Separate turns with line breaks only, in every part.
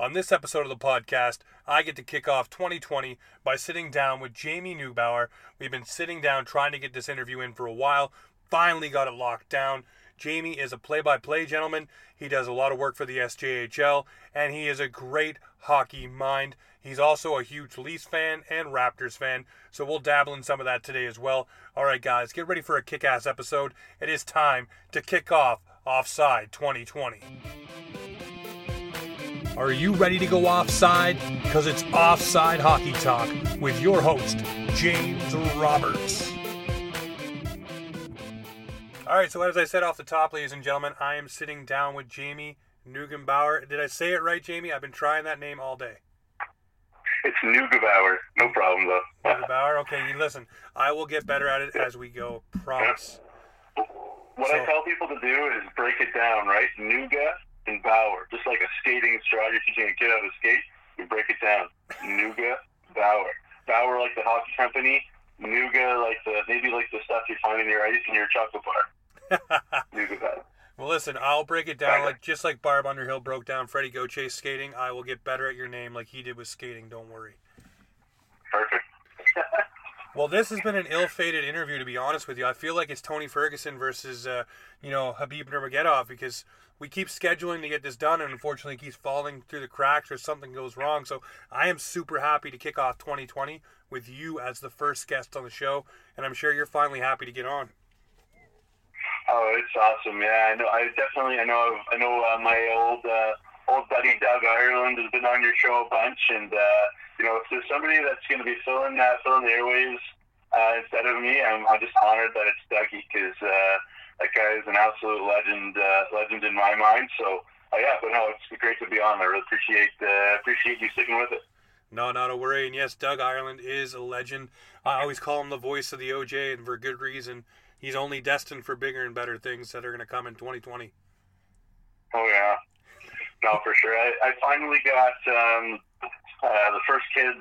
On this episode of the podcast, I get to kick off 2020 by sitting down with Jamie Neubauer. We've been sitting down trying to get this interview in for a while, finally got it locked down. Jamie is a play by play gentleman. He does a lot of work for the SJHL, and he is a great hockey mind. He's also a huge Leafs fan and Raptors fan, so we'll dabble in some of that today as well. All right, guys, get ready for a kick ass episode. It is time to kick off Offside 2020. Are you ready to go offside? Because it's Offside Hockey Talk with your host, James Roberts. All right, so as I said off the top, ladies and gentlemen, I am sitting down with Jamie Neugebauer. Did I say it right, Jamie? I've been trying that name all day.
It's Neugebauer. No problem, though.
Neugebauer? Okay, listen, I will get better at it as we go. Promise.
What so, I tell people to do is break it down, right? Nuga and Bauer. Just like a skating instructor teaching a kid how to skate, you break it down. Nuga, Bauer. Bauer like the hockey company. Nuga like the maybe like the stuff you find in your ice in your chocolate bar.
Well, listen, I'll break it down like just like Barb Underhill broke down Freddie Gauthier skating. I will get better at your name like he did with skating. Don't worry.
Perfect.
well, this has been an ill-fated interview, to be honest with you. I feel like it's Tony Ferguson versus, uh, you know, Khabib Nurmagomedov because we keep scheduling to get this done, and unfortunately, keeps falling through the cracks or something goes wrong. So I am super happy to kick off 2020 with you as the first guest on the show, and I'm sure you're finally happy to get on.
Oh, it's awesome! Yeah, I know. I definitely, I know. I know uh, my old uh, old buddy Doug Ireland has been on your show a bunch, and uh, you know, if there's somebody that's going to be filling that, filling the airways uh, instead of me, I'm, I'm just honored that it's Dougie because uh, that guy is an absolute legend, uh, legend in my mind. So, uh, yeah, but no, it's great to be on. I really appreciate uh, appreciate you sticking with it.
No, not a worry. And yes, Doug Ireland is a legend. I always call him the voice of the OJ, and for good reason he's only destined for bigger and better things that are going to come in 2020.
Oh yeah, no, for sure. I, I finally got um, uh, the first kid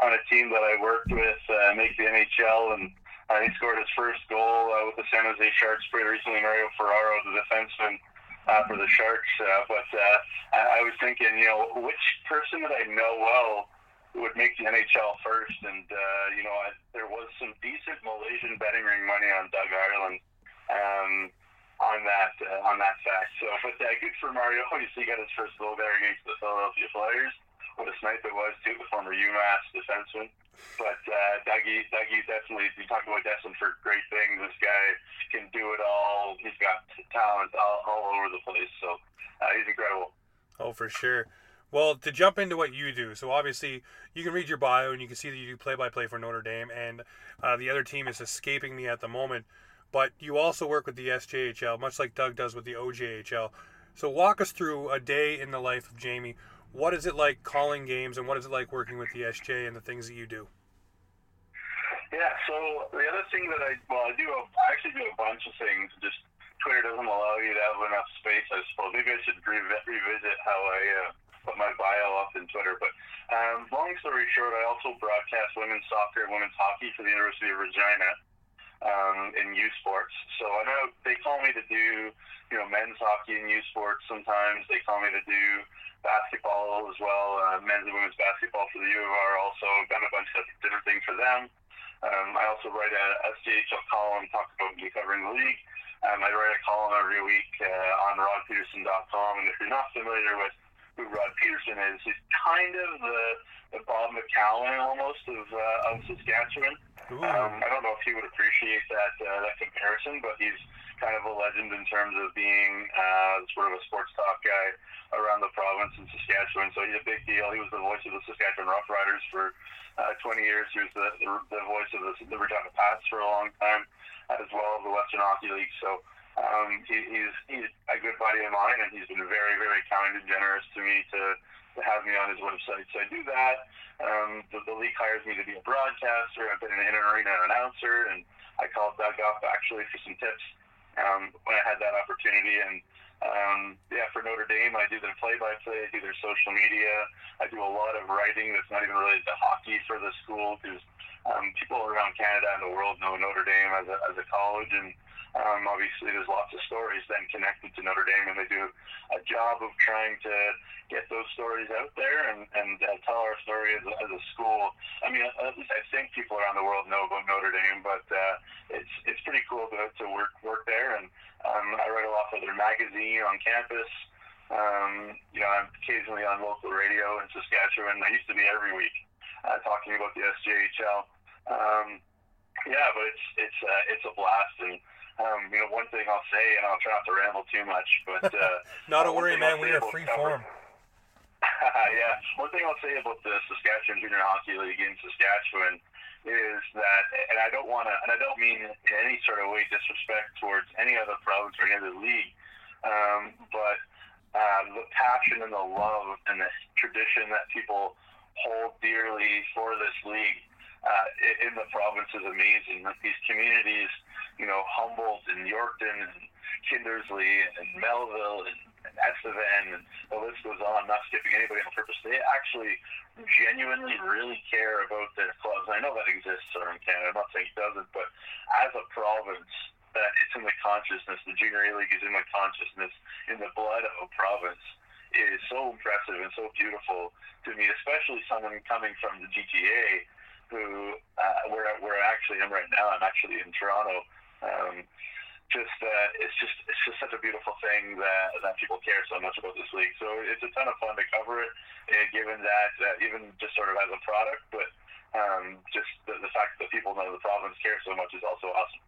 on a team that I worked with uh, make the NHL, and uh, he scored his first goal uh, with the San Jose Sharks pretty recently. Mario Ferraro, the defenseman. Uh, for the Sharks, uh, but uh, I, I was thinking, you know, which person that I know well would make the NHL first. And, uh, you know, I, there was some decent Malaysian betting ring money on Doug Ireland um, on that uh, on that fact. So, but uh, good for Mario. Obviously, he got his first goal there against the Philadelphia Flyers. What a snipe it was, too, the former UMass defenseman. But uh, Dougie, Dougie definitely, you talk about destined for great things. This guy can do it all. He's got talent all, all over the place. So uh, he's incredible.
Oh, for sure. Well, to jump into what you do, so obviously you can read your bio and you can see that you do play-by-play for Notre Dame, and uh, the other team is escaping me at the moment. But you also work with the SJHL, much like Doug does with the OJHL. So walk us through a day in the life of Jamie. What is it like calling games, and what is it like working with the SJ and the things that you do?
Yeah. So the other thing that I well, I do a, I actually do a bunch of things. Just Twitter doesn't allow you to have enough space, I suppose. Maybe I should revisit how I. Uh, put my bio up in Twitter. But um, long story short, I also broadcast women's soccer and women's hockey for the University of Regina um, in U Sports. So I know they call me to do, you know, men's hockey and U Sports. Sometimes they call me to do basketball as well, uh, men's and women's basketball for the U of R. Also done a bunch of different things for them. Um, I also write a SJHL column, talk about me covering the league. Um, I write a column every week uh, on rodpeterson.com, and if you're not familiar with who Rod Peterson is. He's kind of the, the Bob McCown almost of, uh, of Saskatchewan. Um, I don't know if he would appreciate that uh, that comparison, but he's kind of a legend in terms of being uh, sort of a sports talk guy around the province in Saskatchewan. So he's a big deal. He was the voice of the Saskatchewan Roughriders for uh, 20 years. He was the, the, the voice of the, the Regina Pats for a long time, as well as the Western Hockey League. So um, he, he's he's a good buddy of mine, and he's been very very kind and generous to me to, to have me on his website. So I do that. Um, the, the league hires me to be a broadcaster. I've been an in arena announcer, and I called Doug up actually for some tips um, when I had that opportunity. And um, yeah, for Notre Dame, I do their play-by-play. I do their social media. I do a lot of writing that's not even related to hockey for the school because um, people around Canada and the world know Notre Dame as a, as a college and um, obviously there's lots of stories then connected to Notre Dame, and they do a job of trying to get those stories out there and, and uh, tell our story as as a school. I mean, at least I think people around the world know about Notre Dame, but uh, it's it's pretty cool to, to work work there. And um, I write a lot for their magazine on campus. Um, you know, I'm occasionally on local radio in Saskatchewan. I used to be every week uh, talking about the SJHL. Um, yeah, but it's it's uh, it's a blast and um, you know, one thing I'll say, and I'll try not to ramble too much, but uh,
not a worry, man. We are free form.
yeah, one thing I'll say about the Saskatchewan Junior Hockey League in Saskatchewan is that, and I don't want to, and I don't mean in any sort of way disrespect towards any other province or any other league, um, but uh, the passion and the love and the tradition that people hold dearly for this league uh, in the province is amazing. Like these communities you know, Humboldt and Yorkton and Kindersley and Melville and, and Estevan and the list goes on, I'm not skipping anybody on purpose. They actually genuinely really care about their clubs. I know that exists around Canada. I'm not saying it doesn't, but as a province, that it's in the consciousness. The Junior A League is in the consciousness, in the blood of a province. Is so impressive and so beautiful to me, especially someone coming from the GTA, who uh, where where I actually am right now. I'm actually in Toronto um, just uh, it's just it's just such a beautiful thing that that people care so much about this league. So it's a ton of fun to cover it, uh, given that uh, even just sort of as a product, but um, just the, the fact that people know the province care so much is also awesome.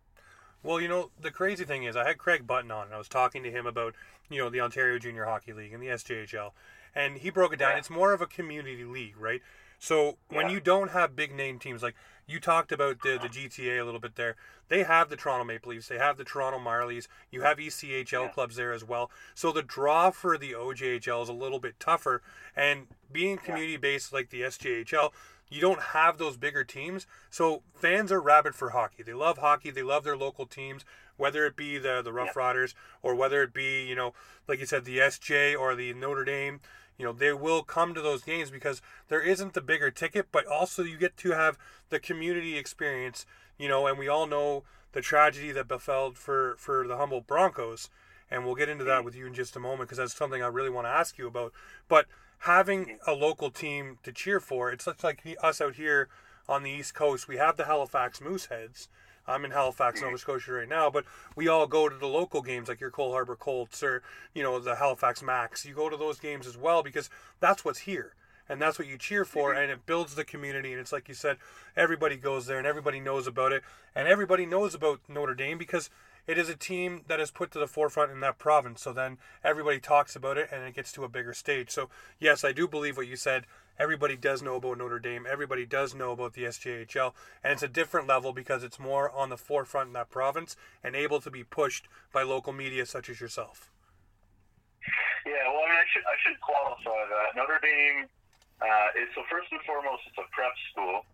Well, you know, the crazy thing is, I had Craig Button on, and I was talking to him about, you know, the Ontario Junior Hockey League and the SJHL, and he broke it down. Yeah. It's more of a community league, right? So when yeah. you don't have big name teams like you talked about the, the GTA a little bit there. They have the Toronto Maple Leafs. They have the Toronto Marlies. You have ECHL yeah. clubs there as well. So the draw for the OJHL is a little bit tougher. And being community based like the SJHL, you don't have those bigger teams. So fans are rabid for hockey. They love hockey. They love their local teams, whether it be the the Rough. Riders or whether it be you know like you said the SJ or the Notre Dame you know they will come to those games because there isn't the bigger ticket but also you get to have the community experience you know and we all know the tragedy that befell for for the Humboldt Broncos and we'll get into that with you in just a moment because that's something I really want to ask you about. But having a local team to cheer for it's like us out here on the east coast we have the Halifax Mooseheads I'm in Halifax, Nova Scotia right now, but we all go to the local games like your Cole Harbour Colts or, you know, the Halifax Macs. You go to those games as well because that's what's here. And that's what you cheer for, mm-hmm. and it builds the community. And it's like you said, everybody goes there and everybody knows about it. And everybody knows about Notre Dame because it is a team that is put to the forefront in that province. So then everybody talks about it and it gets to a bigger stage. So, yes, I do believe what you said everybody does know about Notre Dame. Everybody does know about the SJHL, and it's a different level because it's more on the forefront in that province and able to be pushed by local media such as yourself.
Yeah, well, I mean, I should I should qualify that Notre Dame uh, is so first and foremost, it's a prep school.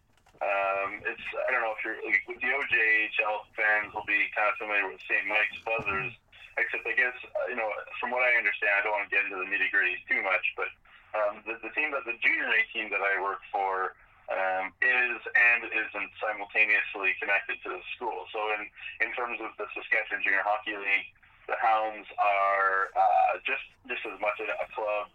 Um, it's I don't know if you're like, the OJHL fans will be kind of familiar with St. Mike's Buzzers, except I guess uh, you know from what I understand, I don't want to get into the nitty gritty too much, but um, the, the team that the junior A team that I work for um, is and isn't simultaneously connected to the school. So in in terms of the Saskatchewan Junior Hockey League, the Hounds are uh, just just as much a, a club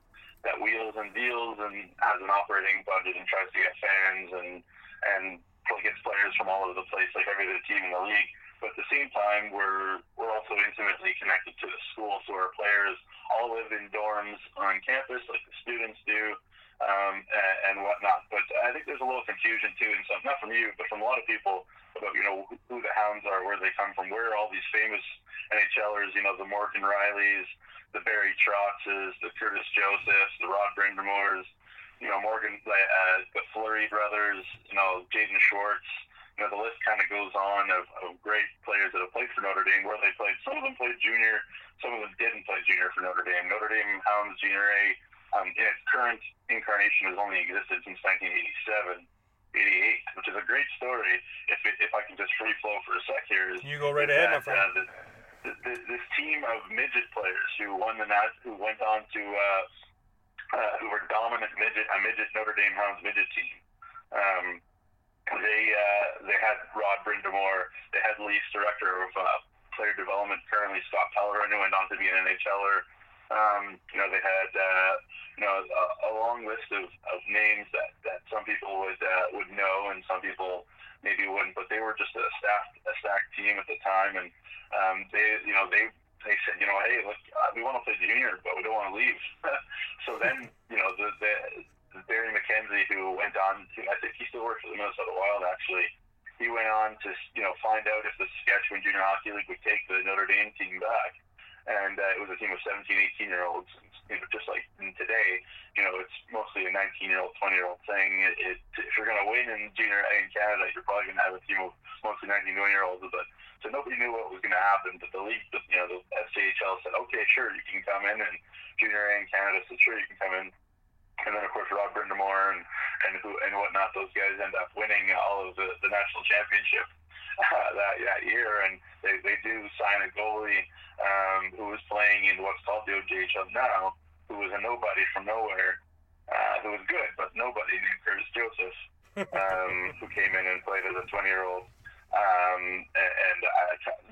that wheels and deals and has an operating budget and tries to get fans and and gets players from all over the place like every other team in the league. But at the same time, we're we're also intimately connected to the school, so our players all live in dorms on campus, like the students do, um, and, and whatnot. But I think there's a little confusion too, and some not from you, but from a lot of people about you know who, the Hounds are, where they come from, where all these famous NHLers, you know, the Morgan Riellys, the Barry Trotzes, the Curtis Josephs, the Rod Brind'Amours, you know, Morgan, uh, the Fleury brothers, you know, Jaden Schwartz you know, the list kind of goes on of, of great players that have played for Notre Dame, where they played. Some of them played junior, some of them didn't play junior for Notre Dame. Notre Dame Hounds Junior A, um, in its current incarnation, has only existed since 1987. 88, which is a great story. If it, if I can just free flow for a sec here, is
you go right ahead, that, my friend.
Uh, the, the, this team of midget players who won the who went on to uh, uh, who were dominant midget a midget Notre Dame Hounds midget team. Um, they uh, they had Rod Brind'Amour, they had Leafs director of uh, player development currently. Scott Pellerin, who went on to be an NHLer. Um, you know, they had uh, you know a, a long list of, of names that, that some people would uh, would know and some people maybe wouldn't, but they were just a stacked a stacked team at the time, and um, they you know they they said you know hey look uh, we want to play junior but we don't want to leave. so then you know the, the Barry MacKenzie who went on to I think he still works for the Minnesota Wild actually. He went on to you know find out if the Saskatchewan Junior Hockey League would take the Notre Dame team back and uh, it was a team of 17, 18 year olds. You know, just like today, you know, it's mostly a 19 year old, 20 year old thing. It, it, if you're going to win in junior A in Canada, you're probably going to have a team of mostly 19, 20 year olds. But so nobody knew what was going to happen. But the league, you know, the SJHL said, okay, sure, you can come in, and junior A in Canada said, sure, you can come in. And then of course Rod Brind'Amour and and who and whatnot, those guys end up winning all of the, the national championship uh, that that year, and they, they do sign a goalie um, who was playing in what's called the OJHL now, who was a nobody from nowhere, uh, who was good but nobody named Curtis Joseph, um, who came in and played as a 20 year old. Um, and, and I,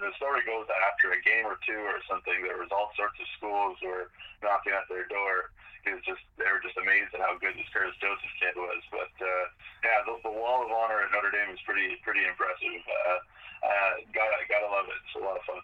the story goes that after a game or two or something, there was all sorts of schools were knocking at their door. It was just they were just amazed at how good this Curtis Joseph kid was. But uh, yeah, the, the wall of honor at Notre Dame is pretty pretty impressive. Uh, uh, gotta gotta love it. It's a lot of fun.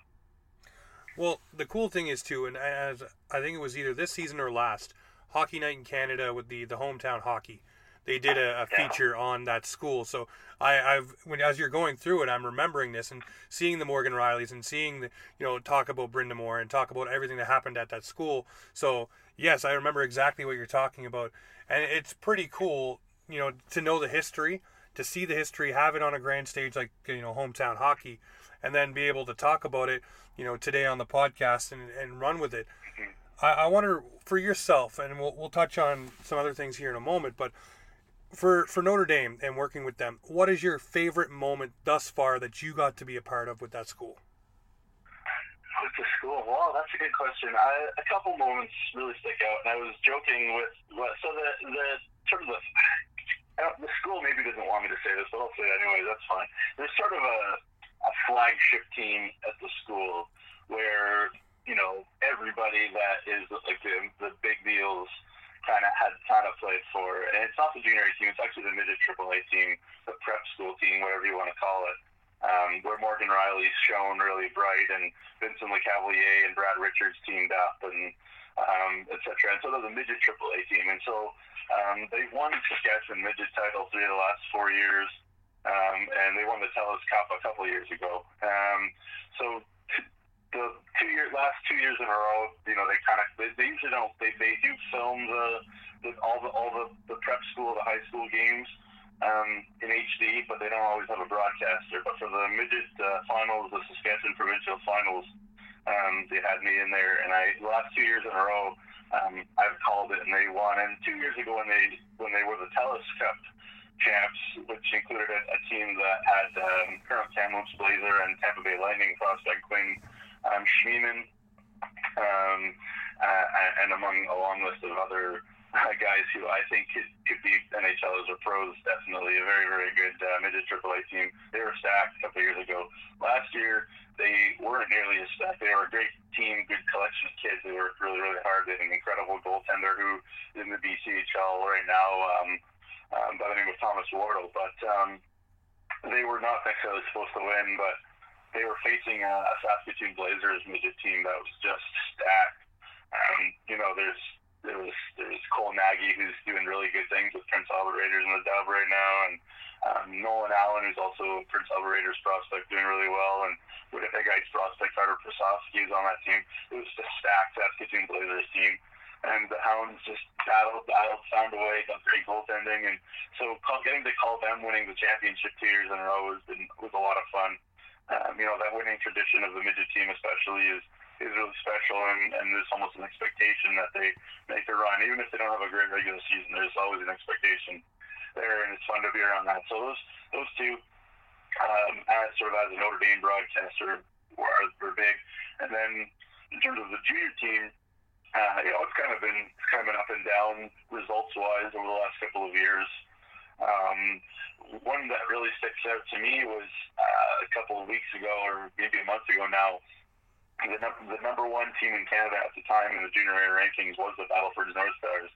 Well, the cool thing is too, and as I think it was either this season or last, Hockey Night in Canada with the the hometown hockey. They did a, a feature on that school, so I, I've when as you're going through it, I'm remembering this and seeing the Morgan Riellys and seeing the you know talk about Brind'Amour and talk about everything that happened at that school. So yes, I remember exactly what you're talking about, and it's pretty cool, you know, to know the history, to see the history, have it on a grand stage like you know hometown hockey, and then be able to talk about it, you know, today on the podcast and, and run with it. Mm-hmm. I, I wonder for yourself, and we'll we'll touch on some other things here in a moment, but for for Notre Dame and working with them, what is your favorite moment thus far that you got to be a part of with that school?
With the school, well, that's a good question. I, a couple moments really stick out, and I was joking with what so the the sort of the the school maybe doesn't want me to say this, but I'll say it anyway. That's fine. There's sort of a a flagship team at the school where you know everybody that is like the, the big deals kind of had kind of played for. And it's not the junior A team; it's actually the midget AAA team, the prep school team, whatever you want to call it. Um, where Morgan Rielly's shown really bright, and Vincent Lecavalier and Brad Richards teamed up, and um, etc. And so they're the midget AAA team, and so um, they've won Saskatchewan midget title three of the last four years um, and they won the TELUS Cup a couple years ago. Um, so the two year last two years in a row, you know, they kind of they, they usually don't they, they do film the, the all the all the, the prep school, the high school games um, in HD, but they don't always have a broadcaster. But for the midget uh, finals, the Saskatchewan provincial finals, um, they had me in there, and I the last two years in a row. Um, I've called it and they won. And two years ago when they when they were the TELUS Cup, champs, which included a, a team that had um, current Kamloops Blazer and Tampa Bay Lightning prospect Quinn um, Schmiemann, um, uh, and among a long list of other guys who I think could, could be NHLers or pros. Definitely a very, very good uh, midget AAA team. They were stacked a couple years ago. Last year, they weren't nearly as stacked. They were a great team, good collection of kids. They worked really, really hard. They had an incredible goaltender who is in the BCHL right now. Um, um, by the name of Thomas Wardle. But um, they were not necessarily supposed to win, but they were facing a, a Saskatoon Blazers midget team that was just stacked. Um, you know, there's there was there's Cole Nagy who's doing really good things with Prince Albert Raiders in the Dub right now, and um, Nolan Allen who's also a Prince Albert Raiders prospect doing really well, and Winnipeg Ice prospect Carter Prasovsky is on that team. It was just stacked Saskatoon Blazers team and the Hounds just battled, battled, found a way, got great goaltending, and so getting to call them winning the championship two years in a row has been was a lot of fun. Um, you know that winning tradition of the midget team, especially, is is really special, and, and there's almost an expectation that they make a run, even if they don't have a great regular season. There's always an expectation there, and it's fun to be around that. So those those two, um, as sort of as a Notre Dame broadcaster, were, were big, and then in terms of the junior team uh, you know, it's kind of been it's kind of been up and down results wise over the last couple of years. Um, one that really sticks out to me was uh, a couple of weeks ago, or maybe a month ago now. The, the number one team in Canada at the time in the junior A rankings was the Battleford North Stars,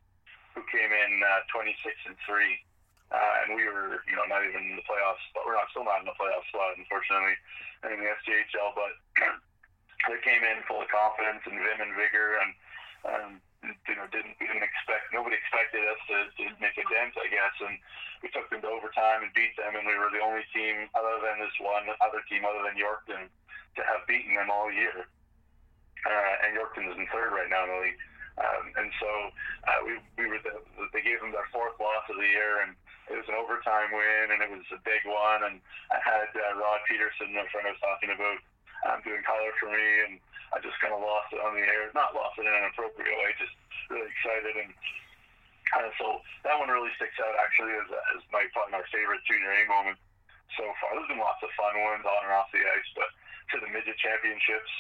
who came in uh, 26 and three, uh, and we were, you know, not even in the playoffs. But we're not still not in the playoff slot, unfortunately, in the SJHL. But they came in full of confidence and vim and vigor, and um, you know, didn't we didn't expect nobody expected us to, to make a dent, I guess, and we took them to overtime and beat them, and we were the only team other than this one other team other than Yorkton to have beaten them all year. Uh, and is in third right now in the league. Um, and so uh, we we were the, they gave them their fourth loss of the year, and it was an overtime win, and it was a big one. And I had uh, Rod Peterson, my friend I was talking about, um, doing color for me, and I just kind of lost it on the air. Not lost it in an appropriate way, just really excited. And uh, so that one really sticks out actually as, as my probably my favorite junior A moment so far. There's been lots of fun ones on and off the ice, but to the midget championships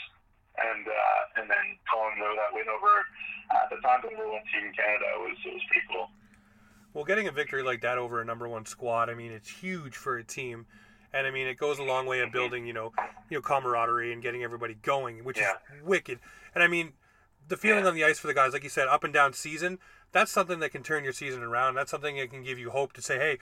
and uh, and then calling no that win over uh, the time number one team in Canada was was pretty cool.
Well, getting a victory like that over a number one squad, I mean, it's huge for a team, and I mean, it goes a long way of building, you know, you know, camaraderie and getting everybody going, which yeah. is wicked. And I mean, the feeling yeah. on the ice for the guys, like you said, up and down season, that's something that can turn your season around. That's something that can give you hope to say, hey,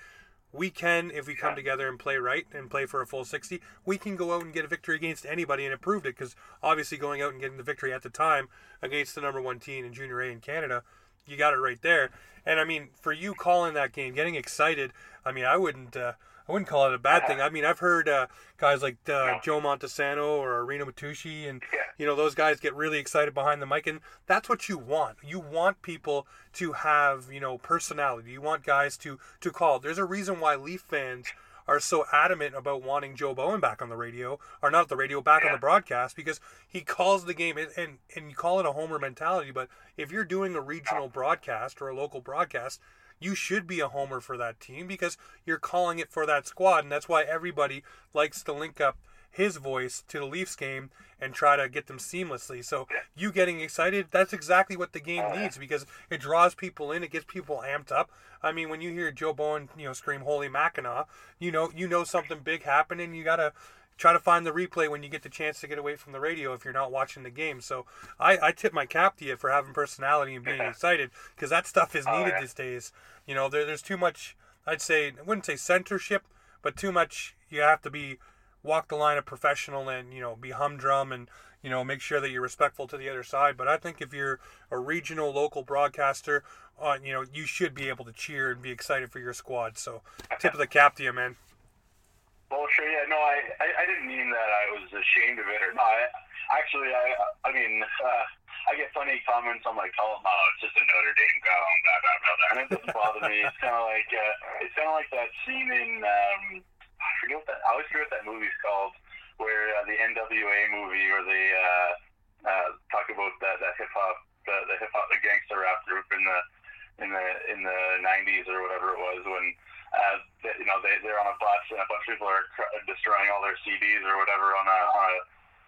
we can, if we come together and play right and play for a full 60, we can go out and get a victory against anybody. And it proved it because obviously going out and getting the victory at the time against the number one team in Junior A in Canada, you got it right there. And I mean, for you calling that game, getting excited, I mean, I wouldn't. Uh, I wouldn't call it a bad thing. I mean, I've heard uh, guys like uh, Joe Montesano or Reno Matucci, and you know those guys get really excited behind the mic, and that's what you want. You want people to have you know personality. You want guys to to call. There's a reason why Leaf fans are so adamant about wanting Joe Bowen back on the radio, or not the radio, back yeah. on the broadcast, because he calls the game, and, and, and you call it a homer mentality, but if you're doing a regional broadcast or a local broadcast, you should be a homer for that team because you're calling it for that squad, and that's why everybody likes to link up his voice to the Leafs game and try to get them seamlessly. So you getting excited, that's exactly what the game oh, needs because it draws people in, it gets people amped up. I mean, when you hear Joe Bowen, you know, scream "Holy Mackinaw," you know, you know something big happening. you gotta try to find the replay when you get the chance to get away from the radio if you're not watching the game. So I, I tip my cap to you for having personality and being excited because that stuff is oh, needed oh, yeah. these days. You know, there, there's too much. I'd say I wouldn't say censorship, but too much. You have to be walk the line of professional and you know be humdrum and you know make sure that you're respectful to the other side. But I think if you're a regional local broadcaster, uh, you know you should be able to cheer and be excited for your squad. So tip of the cap to you, man.
Well. Yeah. No, I, I, I didn't mean that I was ashamed of it or not. I, actually, I I mean, uh, I get funny comments on my column. Oh, it's just a Notre Dame column, blah blah blah, blah. and it doesn't bother me. It's kind of like uh, it's kind of like that scene in um, I forget what that I always forget what that movie's called, where uh, the NWA movie or the uh, uh, talk about that that hip hop the, the hip hop the gangster rap group in the in the in the 90s or whatever it was when uh, that, you know, they, they're on a bus and a bunch of people are cr- destroying all their CDs or whatever on a, on a,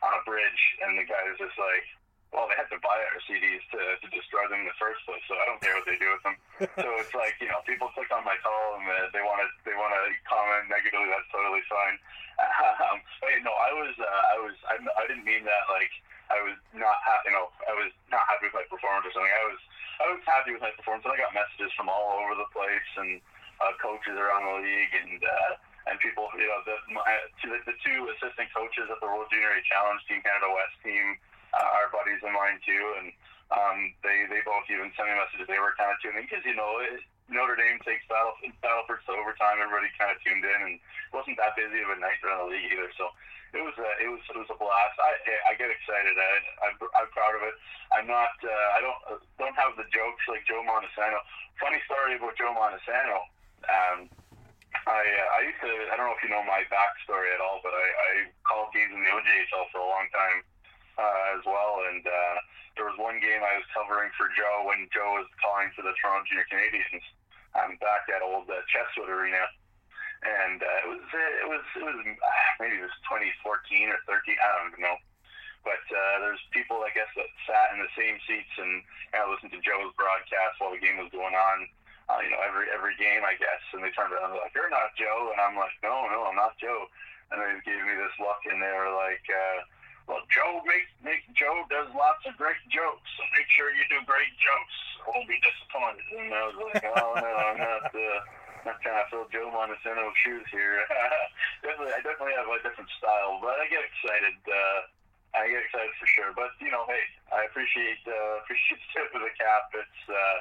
on a bridge. And the guy is just like, well, they had to buy our CDs to, to destroy them in the first place, so I don't care what they do with them. so it's like, you know, people click on my call and they want to, they want to comment negatively. That's totally fine. Um, but you know, I was, uh, I was, I, I didn't mean that like I was not, ha- you know, I was not happy with my performance or something. I was, I was happy with my performance, and I got messages from all over the place and uh, coaches around the league and uh, and people, you know, the, the the two assistant coaches at the World Junior A Challenge Team Canada West team uh, are buddies of mine too, and um, they they both even sent me messages. They were kind of tuning because you know it, Notre Dame takes battle Battleford to overtime. Everybody kind of tuned in, and wasn't that busy of a night around the league either. So it was a, it was it was a blast. I I get excited. I, I'm I'm proud of it. I'm not uh, I don't don't have the jokes like Joe Montesano. Funny story about Joe Montesano. Um, I uh, I used to I don't know if you know my backstory at all, but I, I called games in the OJHL for a long time uh, as well, and uh, there was one game I was covering for Joe when Joe was calling for the Toronto Junior Canadiens. I'm back at old uh, Chesswood Arena, and uh, it was it was it was maybe it was 2014 or 13, I don't even know. But uh, there's people I guess that sat in the same seats and kind of listened to Joe's broadcast while the game was going on uh, you know, every every game, I guess. And they turned around and they're like, "You're not Joe," and I'm like, "No, no, I'm not Joe." And they gave me this look, and they were like, uh, "Well, Joe make, make Joe does lots of great jokes, so make sure you do great jokes. Or we'll be disappointed." And I was like, "Oh no, I'm not." Uh, not trying to fill Joe Montesano shoes here. definitely, I definitely have a different style, but I get excited. Uh, I get excited for sure. But you know, hey, I appreciate uh, appreciate the tip of the cap. It's uh,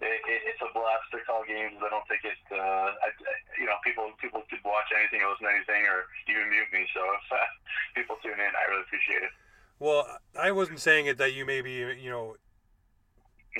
it, it, it's a blast to call games. I don't think it. Uh, I, you know, people people could watch anything, listen to anything, or even mute me. So if uh, people tune in, I really appreciate it.
Well, I wasn't saying it that you maybe you know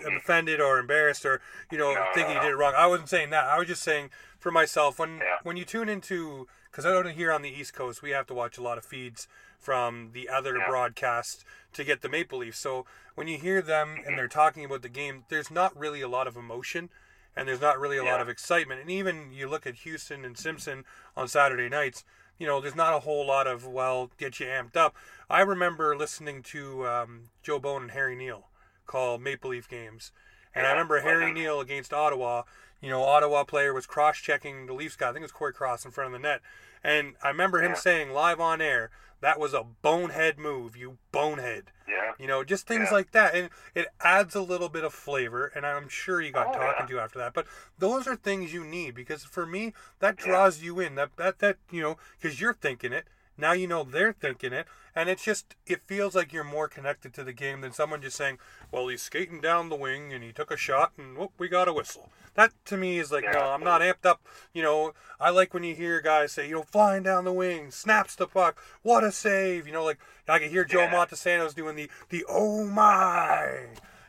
offended or embarrassed or you know
No,
thinking
no,
you did it wrong. I wasn't saying that. I was just saying for myself when
Yeah.
when you tune into because I don't here on the East Coast we have to watch a lot of feeds from the other
Yeah.
broadcasts to get the Maple Leafs. So when you hear them and they're talking about the game, there's not really a lot of emotion and there's not really a lot of excitement. And even you look at Hughson and Simpson on Saturday nights, you know, there's not a whole lot of well, get you amped up. I remember listening to um, Joe Bowen and Harry Neale call Maple Leaf games, and I remember Harry Neale against Ottawa. You know, Ottawa player was cross-checking the Leafs guy. I think it was Cory Cross in front of the net, and I remember him
Yeah.
saying live on air, "That was a bonehead move, you bonehead."
Yeah.
You know, just things
Yeah.
like that. And it adds a little bit of flavor. And I'm sure you got
Oh,
talking
yeah.
to after that. But those are things you need because for me, that
Yeah.
draws you in. That, that, that you know, because you're thinking it. Now you know they're thinking it. And it's just, it feels like you're more connected to the game than someone just saying, well, he's skating down the wing and he took a shot and whoop, we got a whistle. That to me is like, no, I'm not amped up. You know, I like when you hear guys say, you know, flying down the wing, snaps the puck, what a save. You know, like I can hear Joe
Yeah.
Montesano's doing the the oh my.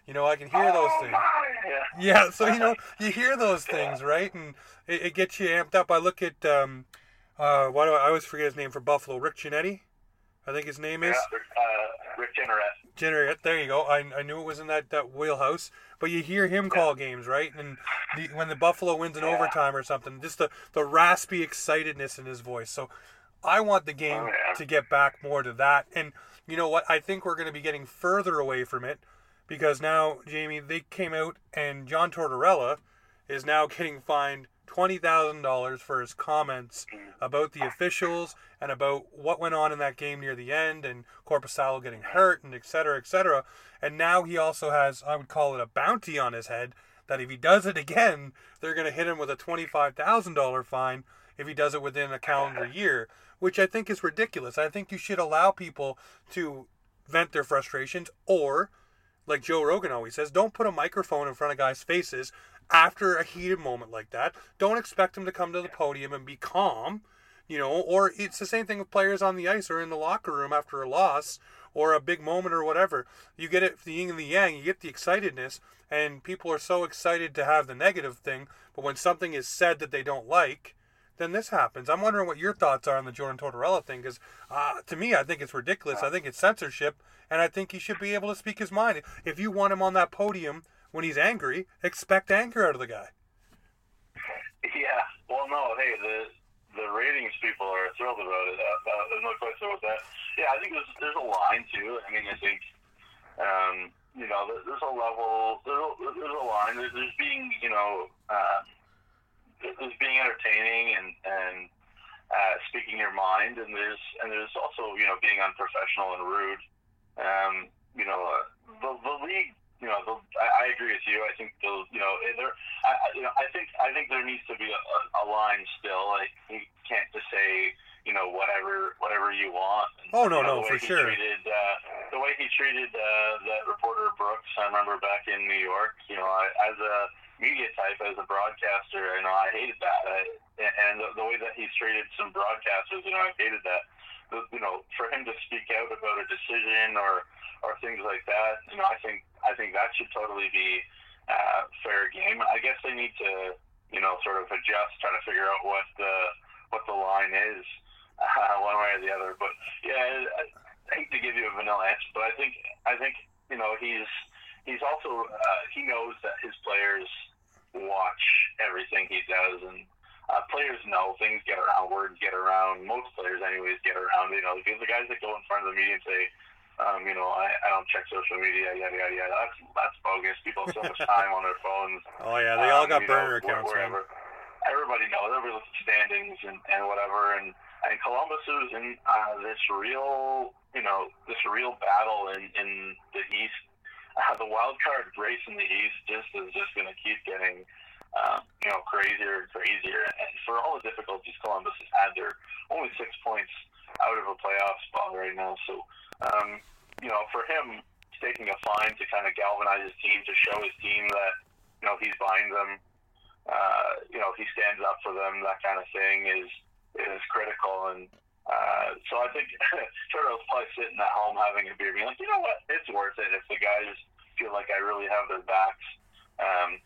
You know, I can hear those
oh,
things.
Yeah.
Yeah, so you know, you hear those things, right? And it, it gets you amped up. I look at um uh why do I, I always forget his name for Buffalo, Rick Ginetti? I think his name is.
Yeah, uh, Rick Jeanneret.
Jenner, there you go. I, I knew it was in that, that wheelhouse. But you hear him call games, right? And the, when the Buffalo wins in
Yeah.
overtime or something, just the, the raspy excitedness in his voice. So I want the game
Oh,
to get back more to that. And you know what? I think we're going to be getting further away from it because now, Jamie, they came out and John Tortorella is now getting fined $20,000 for his comments mm. about the officials and about what went on in that game near the end and Korpisalo getting mm. hurt and et cetera, et cetera. And now he also has, I would call it a bounty on his head that if he does it again, they're going to hit him with a $25,000 fine if he does it within a calendar year, which I think is ridiculous. I think you should allow people to vent their frustrations or like Joe Rogan always says, don't put a microphone in front of guys' faces after a heated moment like that. Don't expect him to come to the podium and be calm, you know, or it's the same thing with players on the ice or in the locker room after a loss or a big moment or whatever. You get it the yin and the yang, you get the excitedness, and people are so excited to have the negative thing, but when something is said that they don't like, then this happens. I'm wondering what your thoughts are on the Jordan Tortorella thing, because uh, to me, I think it's ridiculous. I think it's censorship, and I think he should be able to speak his mind. If you want him on that podium when he's angry, expect anger out of the guy.
Yeah. Well, no. Hey, the the ratings people are thrilled about it. Uh, uh, there's no question about that. Yeah, I think there's there's a line too. I mean, I think um, you know there- there's a level. There's a, there's a line. There's, there's being you know uh, there's being entertaining and and uh, speaking your mind, and there's and there's also you know being unprofessional and rude. Um, you know, uh, the the league. You know, the, I, I agree with you. I think the you know there. I, you know, I think I think there needs to be a, a line still. Like you can't just say you know whatever whatever you want. And,
Oh, no,
you know,
no, for sure.
Treated, uh, the way he treated uh, that reporter Brooks, I remember back in New York. You know, I, as a media type, as a broadcaster, you know, I hated that. I, and the, the way that he's treated some broadcasters, you know, I hated that. You know, for him to speak out about a decision or or things like that, you know, I think I think that should totally be uh, fair game. I guess they need to, you know, sort of adjust, try to figure out what the what the line is, uh, one way or the other. But yeah, I, I hate to give you a vanilla answer, but I think I think you know he's he's also uh, he knows that his players watch everything he does and. Uh, players know things get around, words get around. Most players, anyways, get around. You know, the guys that go in front of the media and say, um, you know, I, I don't check social media, yada yada yada. That's that's bogus. People have so much time on their phones.
Oh yeah, they all
um,
got burner
know,
accounts. man.
wherever. Everybody knows. Everybody looks at standings and, and whatever. And and Columbus is in uh, this real, you know, this real battle in in the East. Uh, the wild card race in the East just is just going to keep getting, um, you know, crazier and crazier. And for all the difficulties Columbus has had, they're only six points out of a playoff spot right now. So, um, you know, for him taking a fine to kind of galvanize his team, to show his team that, you know, he's behind them, uh, you know, he stands up for them, that kind of thing is is critical. And uh, so I think Turtle's probably sitting at home having a beer, being like, you know what, it's worth it if the guys feel like I really have their backs. Um,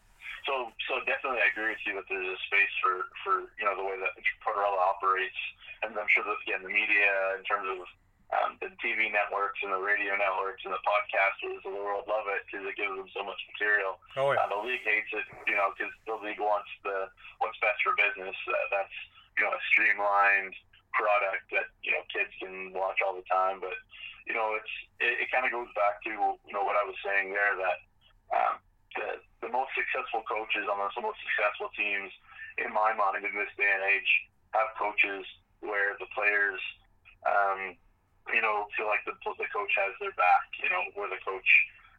so, so definitely, I agree with you that there's a space for, for you know the way that Tortorella operates, and I'm sure that again the media in terms of um, the TV networks and the radio networks and the podcasters of the world love it because it gives them so much material.
Oh yeah.
Uh, the league hates it, you know, because the league wants the what's best for business. Uh, that's you know a streamlined product that you know kids can watch all the time. But you know, it's it, it kind of goes back to you know what I was saying there that um, the the most successful coaches on the most successful teams, in my mind, in this day and age, have coaches where the players. Um, you know, feel like the the coach has their back. You know, where the coach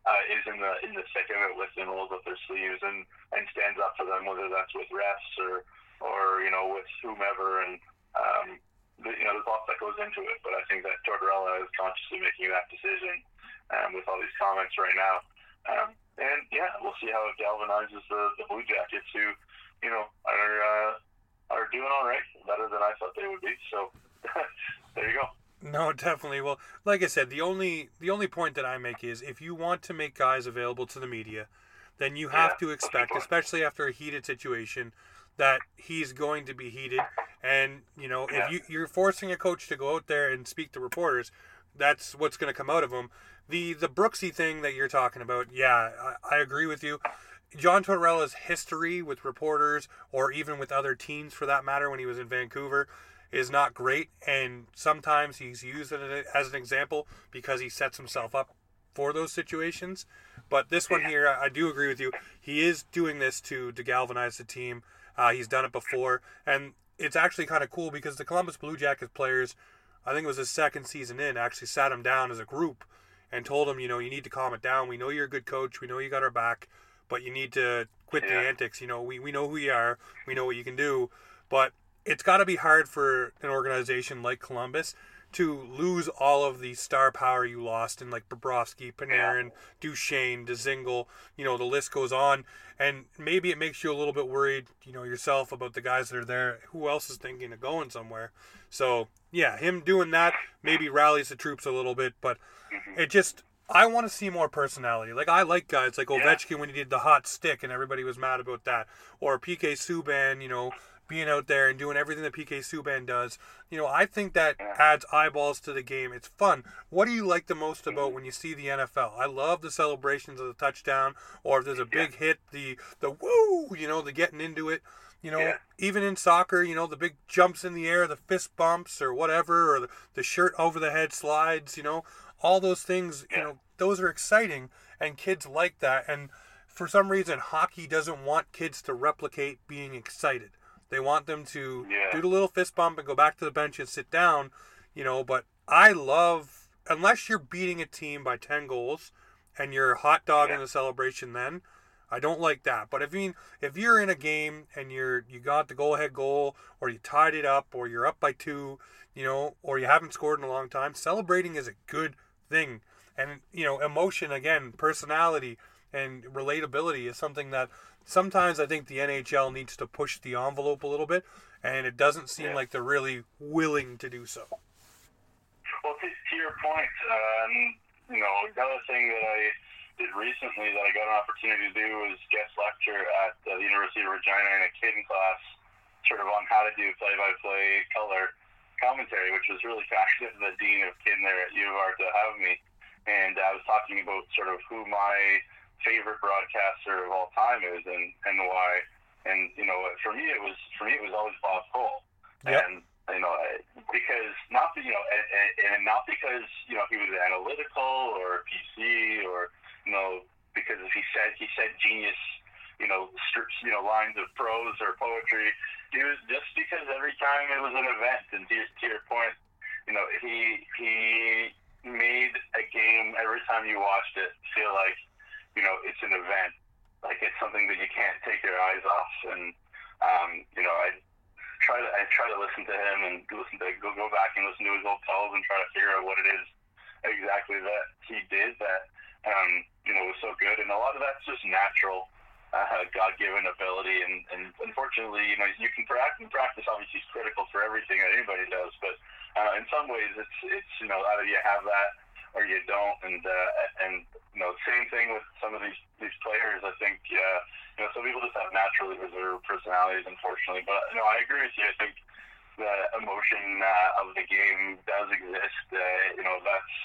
uh, is in the in the thick of it with them, rolls up their sleeves and and stands up for them, whether that's with refs or or you know with whomever. And um, the, you know, there's lots that goes into it. But I think that Tortorella is consciously making that decision um, with all these comments right now. Um, and yeah, we'll see how it galvanizes the, the Blue Jackets, who you know are uh, are doing all right, better than I thought they would be. So there you go.
No, definitely. Well, like I said, the only the only point that I make is if you want to make guys available to the media, then you have
Yeah,
to
that's a good
expect, especially after a heated situation, that he's going to be heated. And you know,
Yeah.
if you, you're forcing a coach to go out there and speak to reporters, that's what's going to come out of him. The the Brooksy thing that you're talking about, yeah, I, I agree with you. John Tortorella's history with reporters, or even with other teams for that matter, when he was in Vancouver, is not great. And sometimes he's used it as an example because he sets himself up for those situations. But this one here, I I do agree with you. He is doing this to to galvanize the team. Uh, he's done it before, and it's actually kind of cool because the Columbus Blue Jackets players, I think it was his second season in, actually sat him down as a group and told him, you know, you need to calm it down. We know you're a good coach. We know you got our back, but you need to quit the antics. You know, we, we know who you are. We know what you can do. But it's got to be hard for an organization like Columbus to lose all of the star power you lost in like Bobrovsky, Panarin, Duchene, Dzingel, you know, the list goes on. And maybe it makes you a little bit worried, you know, yourself about the guys that are there. Who else is thinking of going somewhere? So, yeah, him doing that maybe rallies the troops a little bit, but mm-hmm. it just I want to see more personality. Like I like guys like Ovechkin when he did the hot stick and everybody was mad about that, or PK Subban, you know, being out there and doing everything that PK Subban does. You know, I think that adds eyeballs to the game. It's fun. What do you like the most about when you see the NFL? I love the celebrations of the touchdown, or if there's a big hit, the the woo, you know, the getting into it. You know,
Yeah.
even in soccer, you know, the big jumps in the air, the fist bumps or whatever, or the, the shirt over the head slides, you know, all those things, you know, those are exciting and kids like that. And for some reason, hockey doesn't want kids to replicate being excited. They want them to
Yeah.
do the little fist bump and go back to the bench and sit down, you know, but I love, unless you're beating a team by 10 goals and you're hot dogging
Yeah.
the celebration then, I don't like that. But if you if you're in a game and you're you got the go ahead goal or you tied it up or you're up by two, you know, or you haven't scored in a long time, celebrating is a good thing. And you know, emotion again, personality and relatability is something that sometimes I think the NHL needs to push the envelope a little bit and it doesn't seem
Yeah.
like they're really willing to do so.
Well, to, to your point, um, you know, another thing that I did recently that I got an opportunity to do was guest lecture at the University of Regina in a kid class, sort of on how to do play-by-play color commentary, which was really fascinating. The dean of kid there at U of R to have me, and I was talking about sort of who my favorite broadcaster of all time is and and why. And you know, for me, it was for me it was always Bob Cole.
Yep.
And you know, because not you know, and, and not because you know he was analytical or PC or you know because he said he said genius you know strips you know lines of prose or poetry. He was just because every time it was an event, and to, to your point, you know he he made a game every time you watched it feel like you know it's an event, like it's something that you can't take your eyes off and um, you know, I try to I try to listen to him and listen to go go back and listen to his old calls and try to figure out what it is exactly that he did that um, you know was so good. And a lot of that's just natural. Uh, God-given ability, and, and unfortunately, you know, you can practice. Practice obviously is critical for everything that anybody does, but uh, in some ways, it's it's you know either you have that or you don't, and uh, and you know, same thing with some of these these players. I think uh, you know, some people just have naturally reserved personalities, unfortunately. But you know, I agree with you. I think the emotion uh, of the game does exist. Uh, you know, that's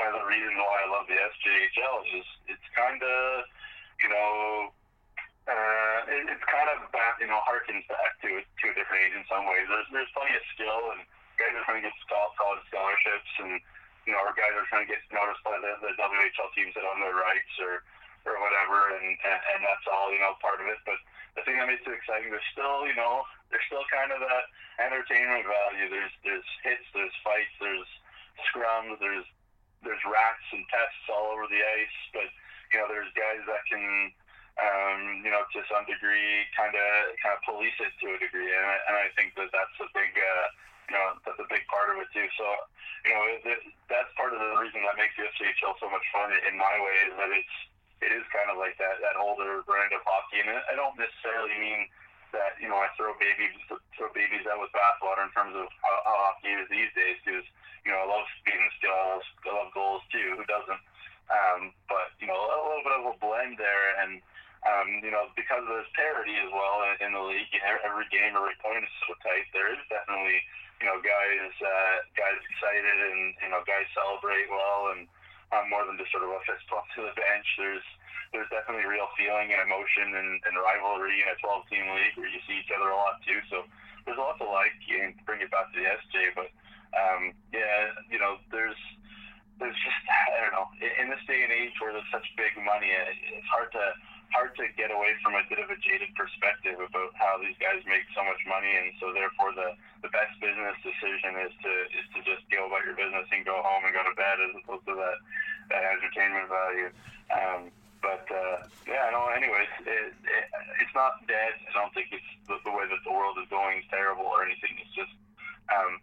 one of the reasons why I love the SJHL. Is it's kind of you know. Uh, it, it's kind of back, you know, harkens back to to a different age in some ways. There's there's plenty of skill and guys are trying to get college scholarships and you know our guys are trying to get noticed by the, the WHL teams that own their rights or or whatever, and, and and that's all you know part of it. But the thing that makes it exciting, there's still you know there's still kind of that entertainment value. There's there's hits, there's fights, there's scrums, there's there's rats and pests all over the ice. But you know there's guys that can um, you know to some degree kind of kind of police it to a degree, and I, and I think that that's a big. Uh, you know, that's a big part of it too. So, you know, it, it, that's part of the reason that makes the SJHL so much fun in my way is that it's it is kind of like that that older brand of hockey, and I don't necessarily mean that you know I throw babies throw babies out with bathwater in terms of how, how hockey is these days. Because you know I love speed and skill, I love goals too. Who doesn't? Um, but you know a little bit of a blend there, and um, you know because there's parity as well in, in the league. Know, every game, every point is so tight. There is definitely you know guys uh, guys excited and you know guys celebrate well and um, more than just sort of a fist bump to the bench. There's there's definitely real feeling and emotion and, and rivalry in a 12 team league where you see each other a lot too. So there's a lot to like and bring it back to the SJ. But um, yeah, you know, there's there's just I don't know in this day and age where there's such big money, it's hard to hard to get away from a bit of a jaded perspective about how these guys make so much money, and so therefore the the best business decision is to is to just go about your business and go home and go to bed as opposed to that that entertainment value. Um, but uh, yeah, no. Anyways, it, it, it's not dead. I don't think it's the, the way that the world is going is terrible or anything. It's just um,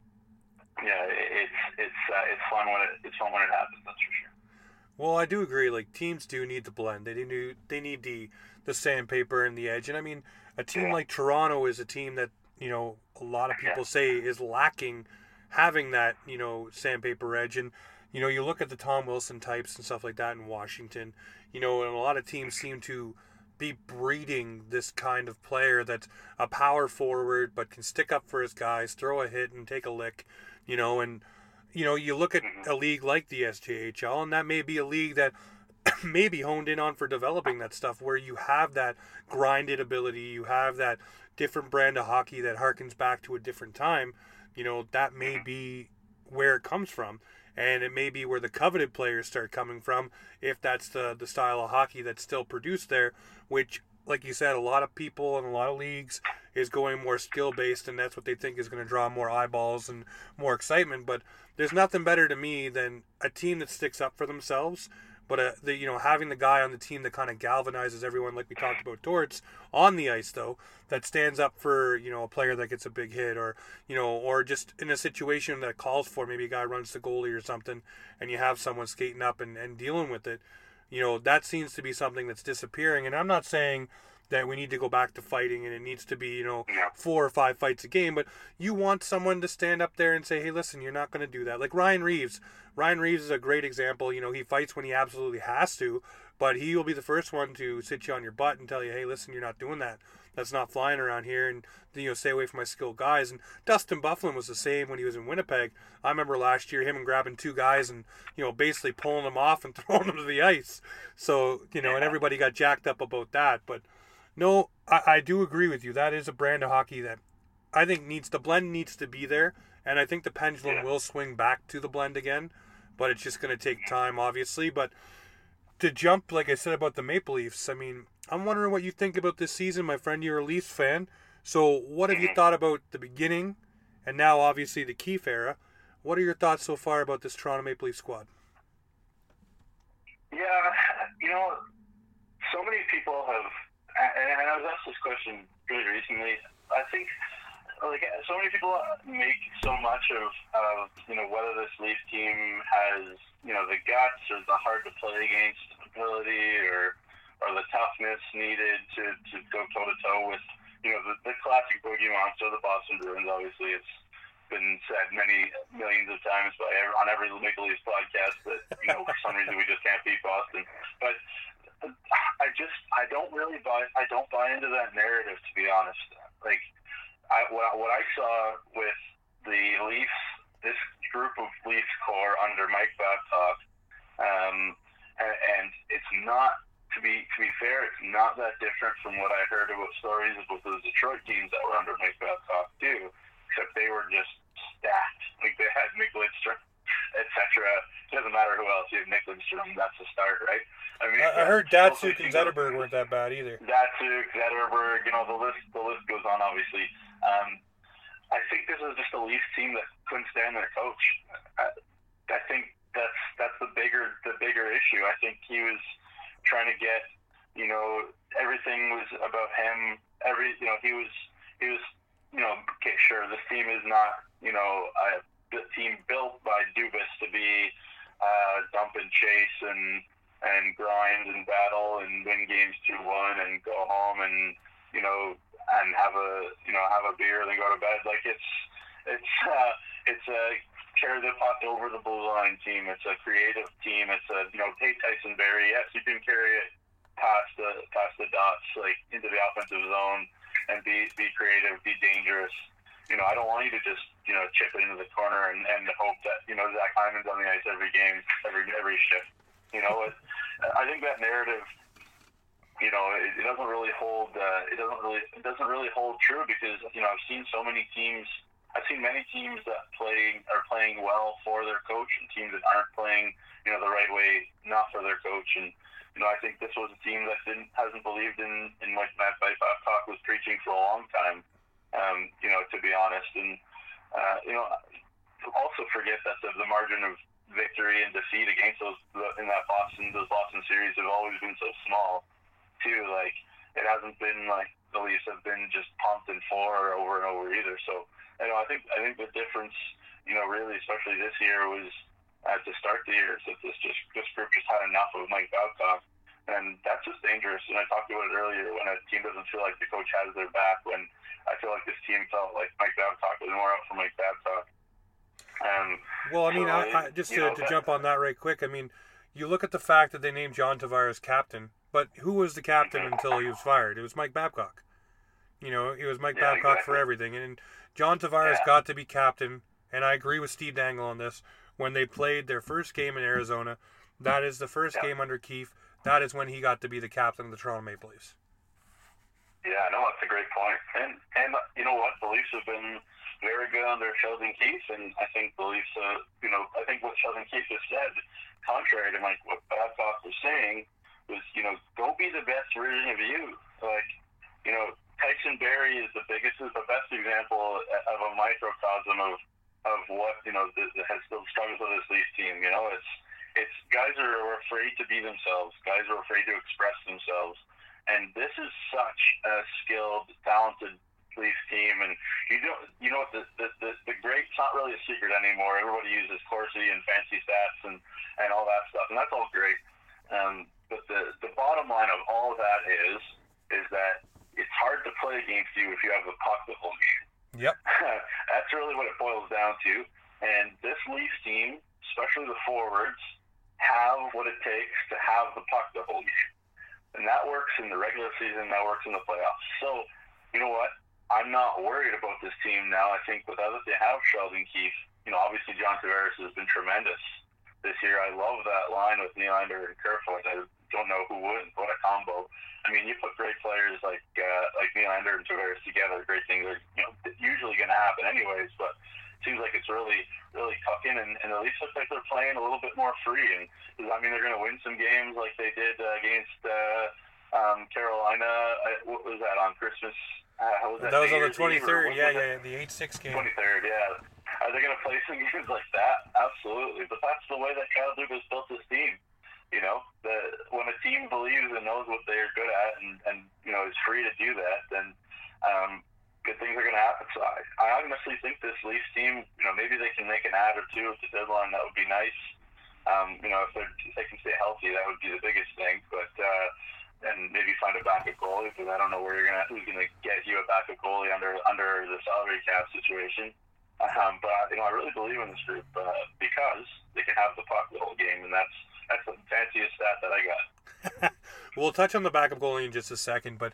yeah, it, it's it's uh, it's fun when it it's fun when it happens. That's for sure.
Well, I do agree. Like teams do need the blend. They need they need the the sandpaper and the edge. And I mean, a team yeah. like Toronto is a team that you know a lot of people say is lacking having that you know sandpaper edge. And you know, you look at the Tom Wilson types and stuff like that in Washington. You know, and a lot of teams seem to be breeding this kind of player that's a power forward but can stick up for his guys, throw a hit and take a lick. You know, and you know, you look at mm-hmm. a league like the SJHL, and that may be a league that may be honed in on for developing that stuff, where you have that grinded ability, you have that different brand of hockey that harkens back to a different time. You know, that may mm-hmm. be where it comes from, and it may be where the coveted players start coming from, if that's the the style of hockey that's still produced there, which like you said, a lot of people in a lot of leagues is going more skill based, and that's what they think is going to draw more eyeballs and more excitement. But there's nothing better to me than a team that sticks up for themselves. But uh, the, you know, having the guy on the team that kind of galvanizes everyone, like we talked about Torts on the ice, though, that stands up for you know a player that gets a big hit, or you know, or just in a situation that calls for maybe a guy runs the goalie or something, and you have someone skating up and, and dealing with it you know that seems to be something that's disappearing and i'm not saying that we need to go back to fighting and it needs to be you know four or five fights a game but you want someone to stand up there and say hey listen you're not going to do that. Like ryan Reaves. ryan Reaves is a great example. You know he fights when he absolutely has to but he will be the first one to sit you on your butt and tell you hey listen you're not doing that. That's not flying around here and you know stay away from my skilled guys. And Dustin Byfuglien was the same when he was in Winnipeg. I remember last year him and grabbing two guys and you know basically pulling them off and throwing them to the ice. So you know and everybody got jacked up about that but no I, I do agree with you that is a brand of hockey that I think needs the blend needs to be there, and I think the pendulum
Yeah.
will swing back to the blend again, but it's just going to take time, obviously. But to jump, like I said about the Maple Leafs, I mean, I'm wondering what you think about this season, my friend. You're a Leafs fan, so what have you mm-hmm. thought about the beginning, and now obviously the Keefe era? What are your thoughts so far about this Toronto Maple Leaf squad?
Yeah, you know, so many people have, and I was asked this question really recently. I think, like, so many people make so much of, of you know, whether this Leaf team has, you know, the guts or the hard to play against ability or, or the toughness needed to, to go toe to toe with, you know, the, the classic boogie monster, the Boston Bruins. Obviously, it's been said many millions of times by on every Maple Leafs podcast that you know for some reason we just can't beat Boston. But I just I don't really buy I don't buy into that narrative to be honest. Like I what, what I saw with the Leafs this group of Leafs core under Mike Babcock, um, and, it's not to be to be fair, it's not that different from what I heard about stories with the Detroit teams that were under Mike Babcock too, except they were just stacked. Like they had Nick Lidstrom, etc. It doesn't matter who else you have. Nick Lidstrom, that's the start, right? I mean,
I, I heard Datsyuk and Zetterberg weren't that bad either.
Datsyuk, Zetterberg, you know, the list the list goes on obviously. Um, I think this is just a Leafs team that couldn't stand their coach. I, I think that's that's the bigger the bigger issue. I think he was trying to get, you know, everything was about him. Every you know, he was he was you know, okay, sure, this team is not, you know, a the team built by Dubas to be uh, dump and chase and and grind and battle and win games two one and go home and you know and have a you know have a beer and then go to bed. Like it's it's uh, it's a carry the puck over the blue line team. It's a creative team. It's a you know Tate Tyson Barrie. Yes, you can carry it past the past the dots like into the offensive zone and be be creative, be dangerous. You know, I don't want you to just you know chip it into the corner and, and hope that you know Zach Hyman's on the ice every game, every every shift. You know, it, I think that narrative, you know, it, it doesn't really hold. Uh, it doesn't really it doesn't really hold true because you know I've seen so many teams. I've seen many teams that play are playing well for their coach and teams that aren't playing you know the right way not for their coach and you know I think this was a team that didn't hasn't believed in in what Matt Babcock was preaching for a long time. Um, you know, to be honest, and uh, you know, also forget that the, the margin of victory and defeat against those in that Boston those Boston series have always been so small too. Like it hasn't been like the Leafs have been just pumped and four over and over either. So you know, I think I think the difference, you know, really especially this year was at the start of the year that this just this group just had enough of Mike Babcock. And that's just dangerous. And I talked about it earlier when a team doesn't feel like the coach has their back. When I feel like this team felt like Mike Babcock was more out for Mike Babcock. Um,
Well, I mean,
So,
I, I, just to,
know,
to
that-
jump on that right quick, I mean, you look at the fact that they named John Tavares captain, but who was the captain until he was fired? It was Mike Babcock. You know, it was Mike
Yeah,
Babcock for everything. And John Tavares
Yeah.
got to be captain, and I agree with Steve Dangle on this. When they played their first game in Arizona, that is the first
Yeah.
game under Keefe. That is when he got to be the captain of the Toronto Maple Leafs.
Yeah, no, that's a great point. And and you know what, the Leafs have been very good under Sheldon Keefe, and I think the Leafs, uh, you know, I think what Sheldon Keefe has said, contrary to like what Babcock was saying, was you know, go be the best version of you. Like, you know, Tyson Barrie is the biggest, is the best example of a microcosm of of what you know the, the, has the struggles of this Leafs team. You know, it's it's guys are afraid to be themselves. Guys are afraid to express themselves. And this is such a skilled, talented Leafs team. And you don't, you know what the the, the, the great. It's not really a secret anymore. Everybody uses Corsi and fancy stats and and all that stuff, and that's all great. Um, but the the bottom line of all of that is is that it's hard to play against you if you have the puck the whole game.
Yep.
That's really what it boils down to. And this Leafs team, especially the forwards, have what it takes to have the puck the whole game. And that works in the regular season, that works in the playoffs. So, you know what? I'm not worried about this team now. I think without that they have Sheldon Keefe, you know, obviously John Tavares has been tremendous this year. I love that line with Nylander and Kerfoot. I don't know who wouldn't. What a combo! I mean, you put great players like uh, like Nylander and Tavares together, great things are you know usually going to happen anyways. But seems like it's really really cooking, and, and the Leafs look like they're playing a little bit more free. And I mean, they're going to win some games like they did uh, against uh, um, Carolina. Uh, what was that on Christmas? Uh, how was that?
That was on the twenty third.
what
Yeah, yeah, the eight six game.
23rd, yeah. Are they going to play some games like that? Absolutely. But that's the way that Kyle Dubas built his team. You know, the, when a team believes and knows what they're good at and, and you know, is free to do that, then um, good things are going to happen. So I, I honestly think this Leafs team, you know, maybe they can make an ad or two at the deadline. That would be nice. Um, you know, if, if they can stay healthy, that would be the biggest thing. But uh, and maybe find a backup goalie because I don't know where you're gonna who's gonna get you a backup goalie under under the salary cap situation. Um, but you know, I really believe in this group uh, because they can have the puck the whole game, and that's that's the fanciest stat that I got.
We'll touch on the backup goalie in just a second, but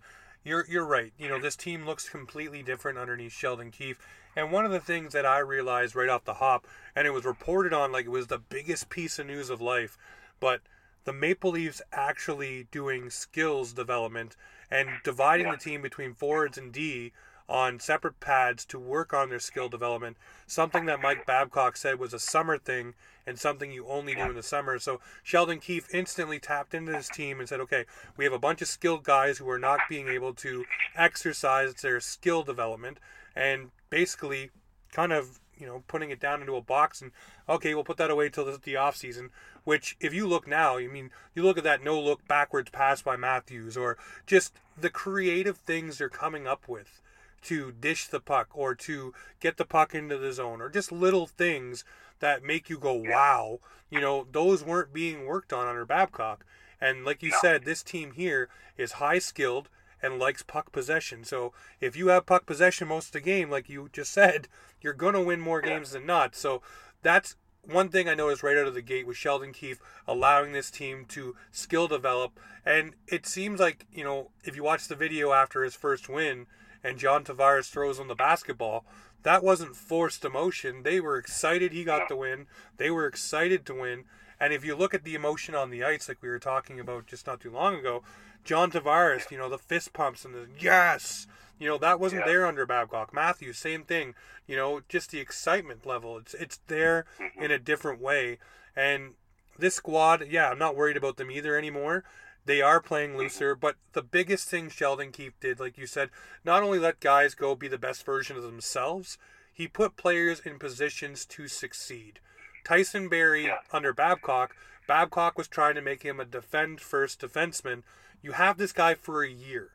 you're you're right. You know, this team looks completely different underneath Sheldon Keefe. And one of the things that I realized right off the hop, and it was reported on like it was the biggest piece of news of life, but the Maple Leafs actually doing skills development and dividing the team between forwards and D on separate pads to work on their skill development. Something that Mike Babcock said was a summer thing and something you only do in the summer. So Sheldon Keefe instantly tapped into his team and said, okay, we have a bunch of skilled guys who are not being able to exercise their skill development and basically kind of you know putting it down into a box and okay we'll put that away till the, the off season which if you look now i mean you look at that no look backwards pass by matthews or just the creative things they're coming up with to dish the puck or to get the puck into the zone or just little things that make you go wow you know those weren't being worked on under babcock and like you said this team here is high skilled and likes puck possession. So if you have puck possession most of the game, like you just said, you're going to win more games than not. So that's one thing I noticed right out of the gate with Sheldon Keefe allowing this team to skill develop. And it seems like, you know, if you watch the video after his first win and John Tavares throws on the basketball, that wasn't forced emotion. They were excited he got the win. They were excited to win. And if you look at the emotion on the ice, like we were talking about just not too long ago, John Tavares, you know, the fist pumps and the yes, you know, that wasn't
Yeah.
there under Babcock. Matthews, same thing. You know, just the excitement level. It's it's there mm-hmm. in a different way. And this squad, yeah, I'm not worried about them either anymore. They are playing looser, but the biggest thing Sheldon Keefe did, like you said, not only let guys go be the best version of themselves, he put players in positions to succeed. Tyson Barrie
Yeah.
under Babcock, Babcock was trying to make him a defend first defenseman. You have this guy for a year.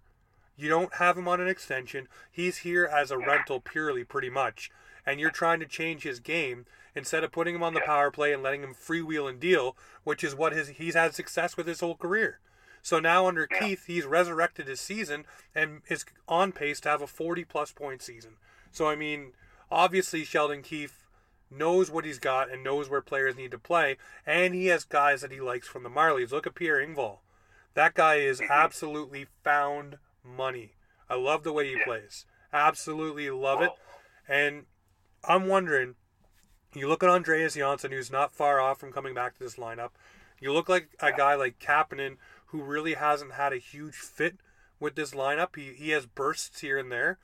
You don't have him on an extension. He's here as a rental purely, pretty much. And you're trying to change his game instead of putting him on the power play and letting him freewheel and deal, which is what his he's had success with his whole career. So now under
Yeah.
Keefe, he's resurrected his season and is on pace to have a 40 plus point season. So I mean, obviously Sheldon Keefe knows what he's got and knows where players need to play, and he has guys that he likes from the Marlies. Look at Pierre Engvall. That guy is mm-hmm. absolutely found money. I love the way he
Yeah.
plays. Absolutely love it.
Oh.
And I'm wondering, you look at Andreas Johnsson, who's not far off from coming back to this lineup. You look like a guy like Kapanen, who really hasn't had a huge fit with this lineup. He, he has bursts here and there.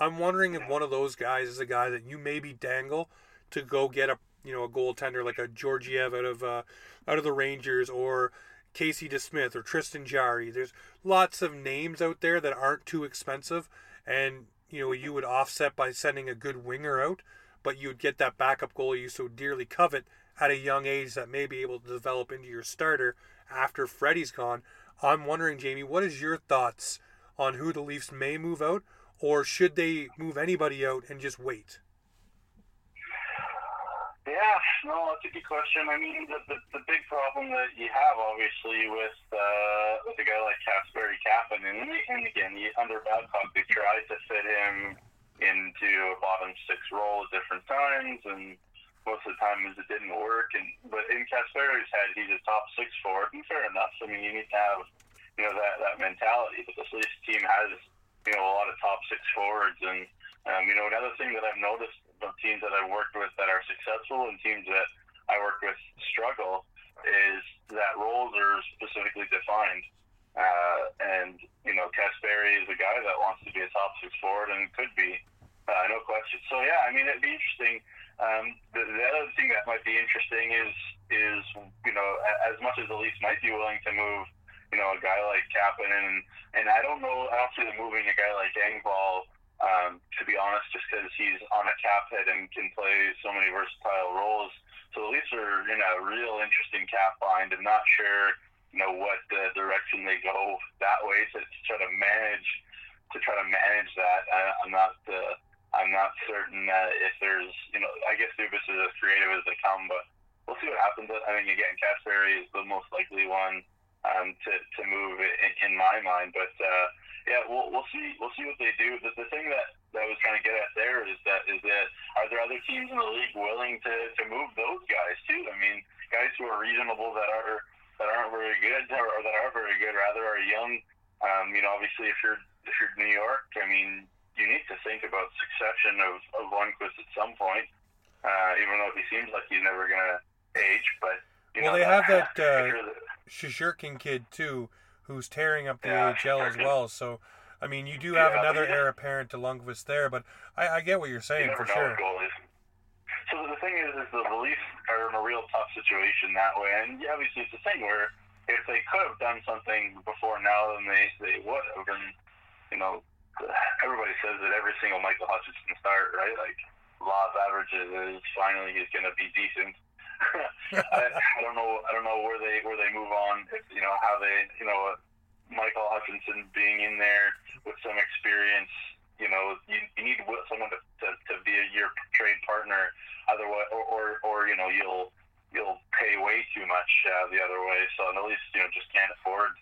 I'm wondering if one of those guys is a guy that you maybe dangle to go get a you know a goaltender like a Georgiev out of uh, out of the Rangers or Casey DeSmith or Tristan Jarry. There's lots of names out there that aren't too expensive, and you know you would offset by sending a good winger out, but you would get that backup goalie you so dearly covet at a young age that may be able to develop into your starter after Freddie's gone. I'm wondering, Jamie, what is your thoughts on who the Leafs may move out, or should they move anybody out and just wait?
Yeah, no, that's a good question. I mean, the, the, the big problem that you have, obviously, with uh, with a guy like Kasperi Kapanen, and, and again, you, under Babcock, they tried to fit him into a bottom six role at different times, and most of the times it didn't work. And but in Kasperi's head, he's a top six forward, and fair enough. I mean, you need to have you know that that mentality. But this Leafs team has you know a lot of top six forwards, and um, you know another thing that I've noticed of teams that I've worked with that are successful and teams that I work with struggle is that roles are specifically defined. Uh, and, you know, Kasperi is a guy that wants to be a top six forward and could be, uh, no question. So, yeah, I mean, it'd be interesting. Um, the, the other thing that might be interesting is, is you know, as much as the Leafs might be willing to move, you know, a guy like Kapanen, and, and I don't know, I don't see them moving a guy like Engvall, um, to be honest, just because he's on a cap hit and can play so many versatile roles. So the Leafs are in a real interesting cap bind and not sure you know what the direction they go that way to, to try to manage to try to manage that. I, I'm not uh, I'm not certain that if there's you know I guess Dubas is as creative as they come, but we'll see what happens. I think again Kasperi is the most likely one um, to to move in, in my mind, but. Uh, yeah, we'll we'll see we'll see what they do. The, the thing that, that I was trying to get at there is that is that are there other teams in the league willing to, to move those guys too? I mean, guys who are reasonable that are that aren't very good or, or that are very good rather are young. Um, you know, obviously if you're if you're New York, I mean, you need to think about succession of of Lundqvist at some point. Uh, even though he seems like he's never gonna age, but you
well,
know,
they have that uh, Shesterkin kid too, who's tearing up the
Yeah,
AHL as well. So, I mean, you do have
Yeah,
another
yeah.
heir apparent to Lundqvist there, but I, I get what you're
you
saying
never
for sure.
So the thing is, is the Leafs are in a real tough situation that way, and obviously it's a thing where if they could have done something before now, then they they would have. And you know, everybody says that every single Michael Hutchinson start, right? Like law of averages is finally he's going to be decent. I, I don't know. I don't know where they where they move on. If, you know how they. You know, Michael Hutchinson being in there with some experience. You know, you, you need someone to, to, to be a your trade partner. Otherwise, or, or or you know you'll you'll pay way too much uh, the other way. So at least you know just can't afford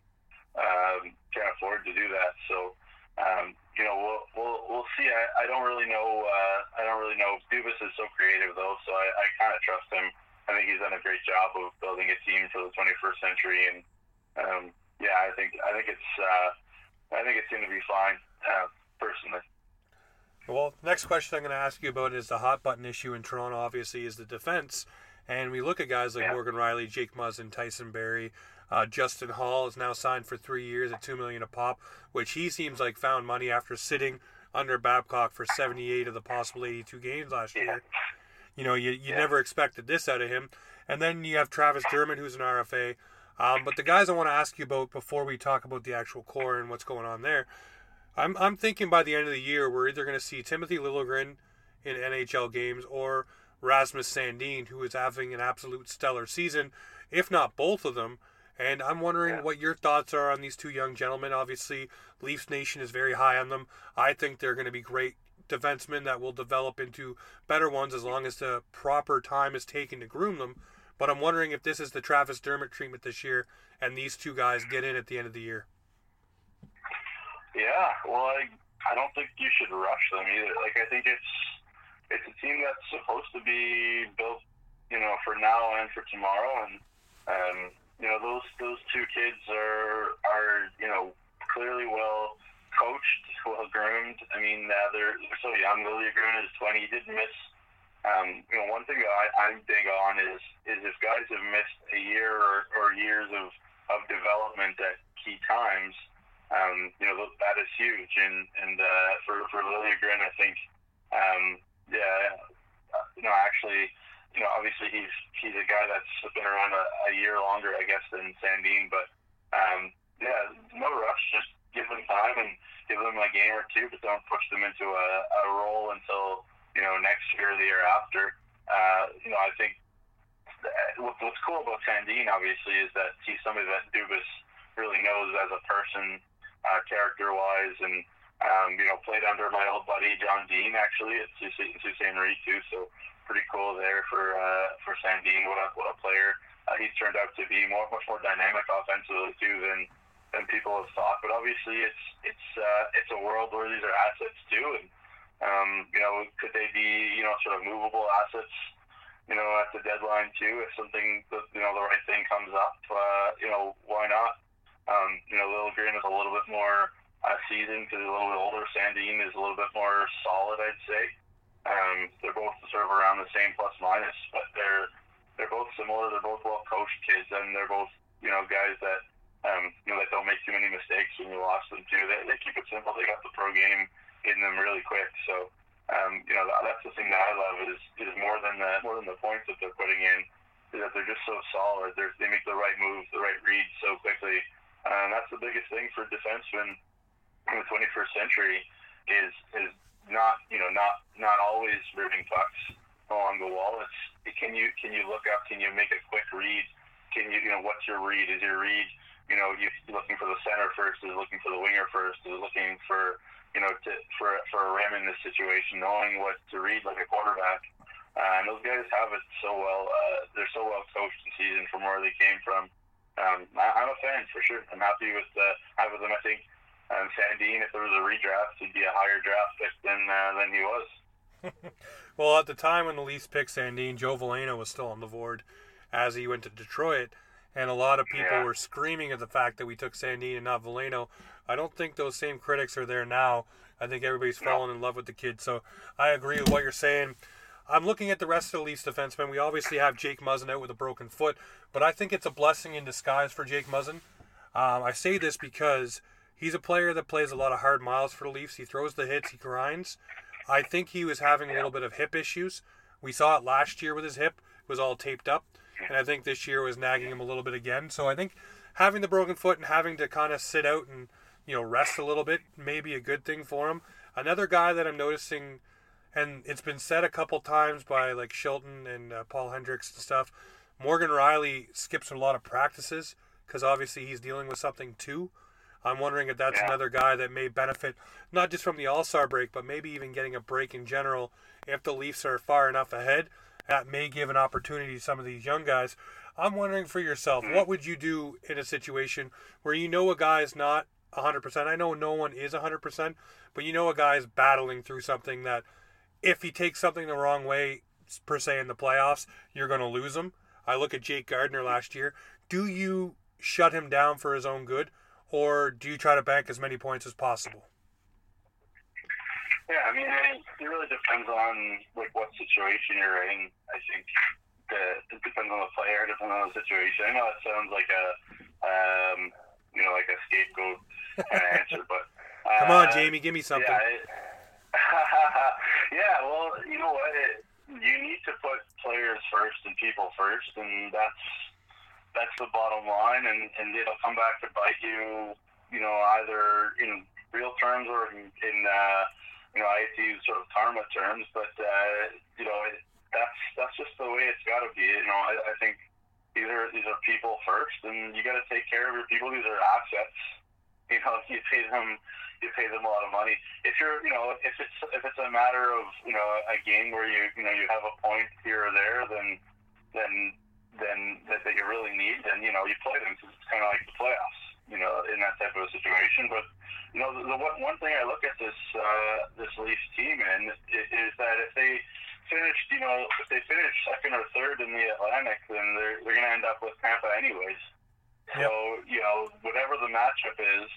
um, can't afford to do that. So um, you know we'll we'll we'll see. I, I don't really know. Uh, I don't really know. Dubas is so creative though, so I, I kind of trust him. I think he's done a great job of building a team for the 21st century, and um, yeah, I think I think it's uh, I think it's going to be fine uh, personally.
Well, next question I'm going to ask you about is the hot button issue in Toronto. Obviously, is the defense, and we look at guys like
Yeah.
Morgan Rielly, Jake Muzzin, Tyson Barrie. Uh, Justin Holl is now signed for three years at two million a pop, which he seems like found money after sitting under Babcock for 78 of the possible 82 games last
Yeah.
year. You know, you, you
Yeah.
never expected this out of him. And then you have Travis Dermott, who's an RFA. Um, but the guys I want to ask you about before we talk about the actual core and what's going on there, I'm, I'm thinking by the end of the year, we're either going to see Timothy Liljegren in NHL games or Rasmus Sandin, who is having an absolute stellar season, if not both of them. And I'm wondering
Yeah.
what your thoughts are on these two young gentlemen. Obviously, Leafs Nation is very high on them. I think they're going to be great defensemen that will develop into better ones as long as the proper time is taken to groom them. But I'm wondering if this is the Travis Dermott treatment this year, and these two guys get in at the end of the year.
Yeah, well, I I don't think you should rush them either. Like I think it's it's a team that's supposed to be built, you know, for now and for tomorrow, and um, you know those those two kids are are you know clearly well coached, well groomed. I mean, uh, they're, they're so young. Liljegren is twenty. He did miss. Um, you know, one thing I, I'm big on is is if guys have missed a year or, or years of of development at key times, um, you know that is huge. And and uh, for for Liljegren, I think, um, yeah, uh, you know, actually, you know, obviously he's he's a guy that's been around a, a year longer, I guess, than Sandin. But um, yeah, no rush. Just give them time and give them a game or two, but don't push them into a, a role until you know next year or the year after. Uh, you know, I think what, what's cool about Sandin, obviously, is that he's somebody that Dubas really knows as a person, uh, character-wise, and um, you know, played under my old buddy John Dean actually at Sault Ste. Marie too. So pretty cool there for uh, for Sandin. What a what a player uh, he's turned out to be. More much more dynamic offensively too than than people have thought. But obviously, it's it's uh, it's a world where these are assets too, and um, you know, could they be you know sort of movable assets? You know, at the deadline too, if something you know the right thing comes up, uh, you know, why not? Um, you know, Liljegren is a little bit more uh, seasoned because he's a little bit older. Sandin is a little bit more solid, I'd say. Um, they're both sort of around the same plus minus, but they're they're both similar. They're both well coached kids, and they're both you know guys that um, you know that don't make too many mistakes when you lost them too. They, they keep it simple. They got the pro game in them really quick. So um, you know that, that's the thing that I love is is more than the more than the points that they're putting in. Is that they're just so solid. They're, they make the right moves, the right reads so quickly. And that's the biggest thing for defensemen in the 21st century is is not you know not not always ripping pucks along the wall. It's can you can you look up? Can you make a quick read? Can you you know what's your read? Is your read you know you looking for the center first? Is looking for the winger first? Is looking for you know to for for a rim in this situation, knowing what to read like a quarterback. Uh, and those guys have it so well. Uh, they're so well coached and seasoned from where they came from. Um, I, I'm a fan for sure. I'm happy with uh, having them. I think um, Sandin, if there was a redraft, he'd be a higher draft pick than uh, than he was.
well, at the time when the Leafs picked Sandin, Joe Veleno was still on the board as he went to Detroit. And a lot of people
Yeah.
were screaming at the fact that we took Sandin and not Veleno. I don't think those same critics are there now. I think everybody's
No.
fallen in love with the kid. So I agree with what you're saying. I'm looking at the rest of the Leafs defensemen. We obviously have Jake Muzzin out with a broken foot, but I think it's a blessing in disguise for Jake Muzzin. Um, I say this because he's a player that plays a lot of hard miles for the Leafs. He throws the hits, he grinds. I think he was having a little bit of hip issues. We saw it last year with his hip; it was all taped up, and I think this year was nagging him a little bit again. So I think having the broken foot and having to kind of sit out and you know rest a little bit may be a good thing for him. Another guy that I'm noticing, and it's been said a couple times by like Shilton and uh, Paul Hendricks and stuff. Morgan Rielly skips a lot of practices because obviously he's dealing with something too. I'm wondering if that's
Yeah.
another guy that may benefit not just from the All Star break, but maybe even getting a break in general. If the Leafs are far enough ahead, that may give an opportunity to some of these young guys. I'm wondering for yourself, mm-hmm. what would you do in a situation where you know a guy is not 100%? I know no one is 100%, but you know a guy is battling through something that if he takes something the wrong way, per se in the playoffs, you're going to lose him. I look at Jake Gardiner last year. Do you shut him down for his own good, or do you try to bank as many points as possible?
Yeah, I mean, it, it really depends on like what situation you're in. I think the, it depends on the player, depends on the situation. I know it sounds like a, um, you know, like a scapegoat kind of answer, but uh,
Come on, Jamie, give me something.
Yeah, it, yeah. Well, you know what? It, you need to put players first and people first, and that's that's the bottom line. And, and it'll come back to bite you. You know, either in real terms or in, in uh, you know, I hate to use sort of karma terms, but uh, you know, it, that's that's just the way it's got to be. You know, I, I think these are these are people first, and you got to take care of your people. These are assets. You know, you pay them you pay them a lot of money. If you're, you know, if it's if it's a matter of you know a game where you you know you have a point here or there, then then then that, that you really need, then you know you play them because it's kind of like the playoffs, you know, in that type of a situation. But you know, the, the one one thing I look at this uh, this Leafs team in is, is that if they finished, you know, if they finish second or third in the Atlantic, then they're they're going to end up with Tampa anyways. So you know, whatever the matchup is,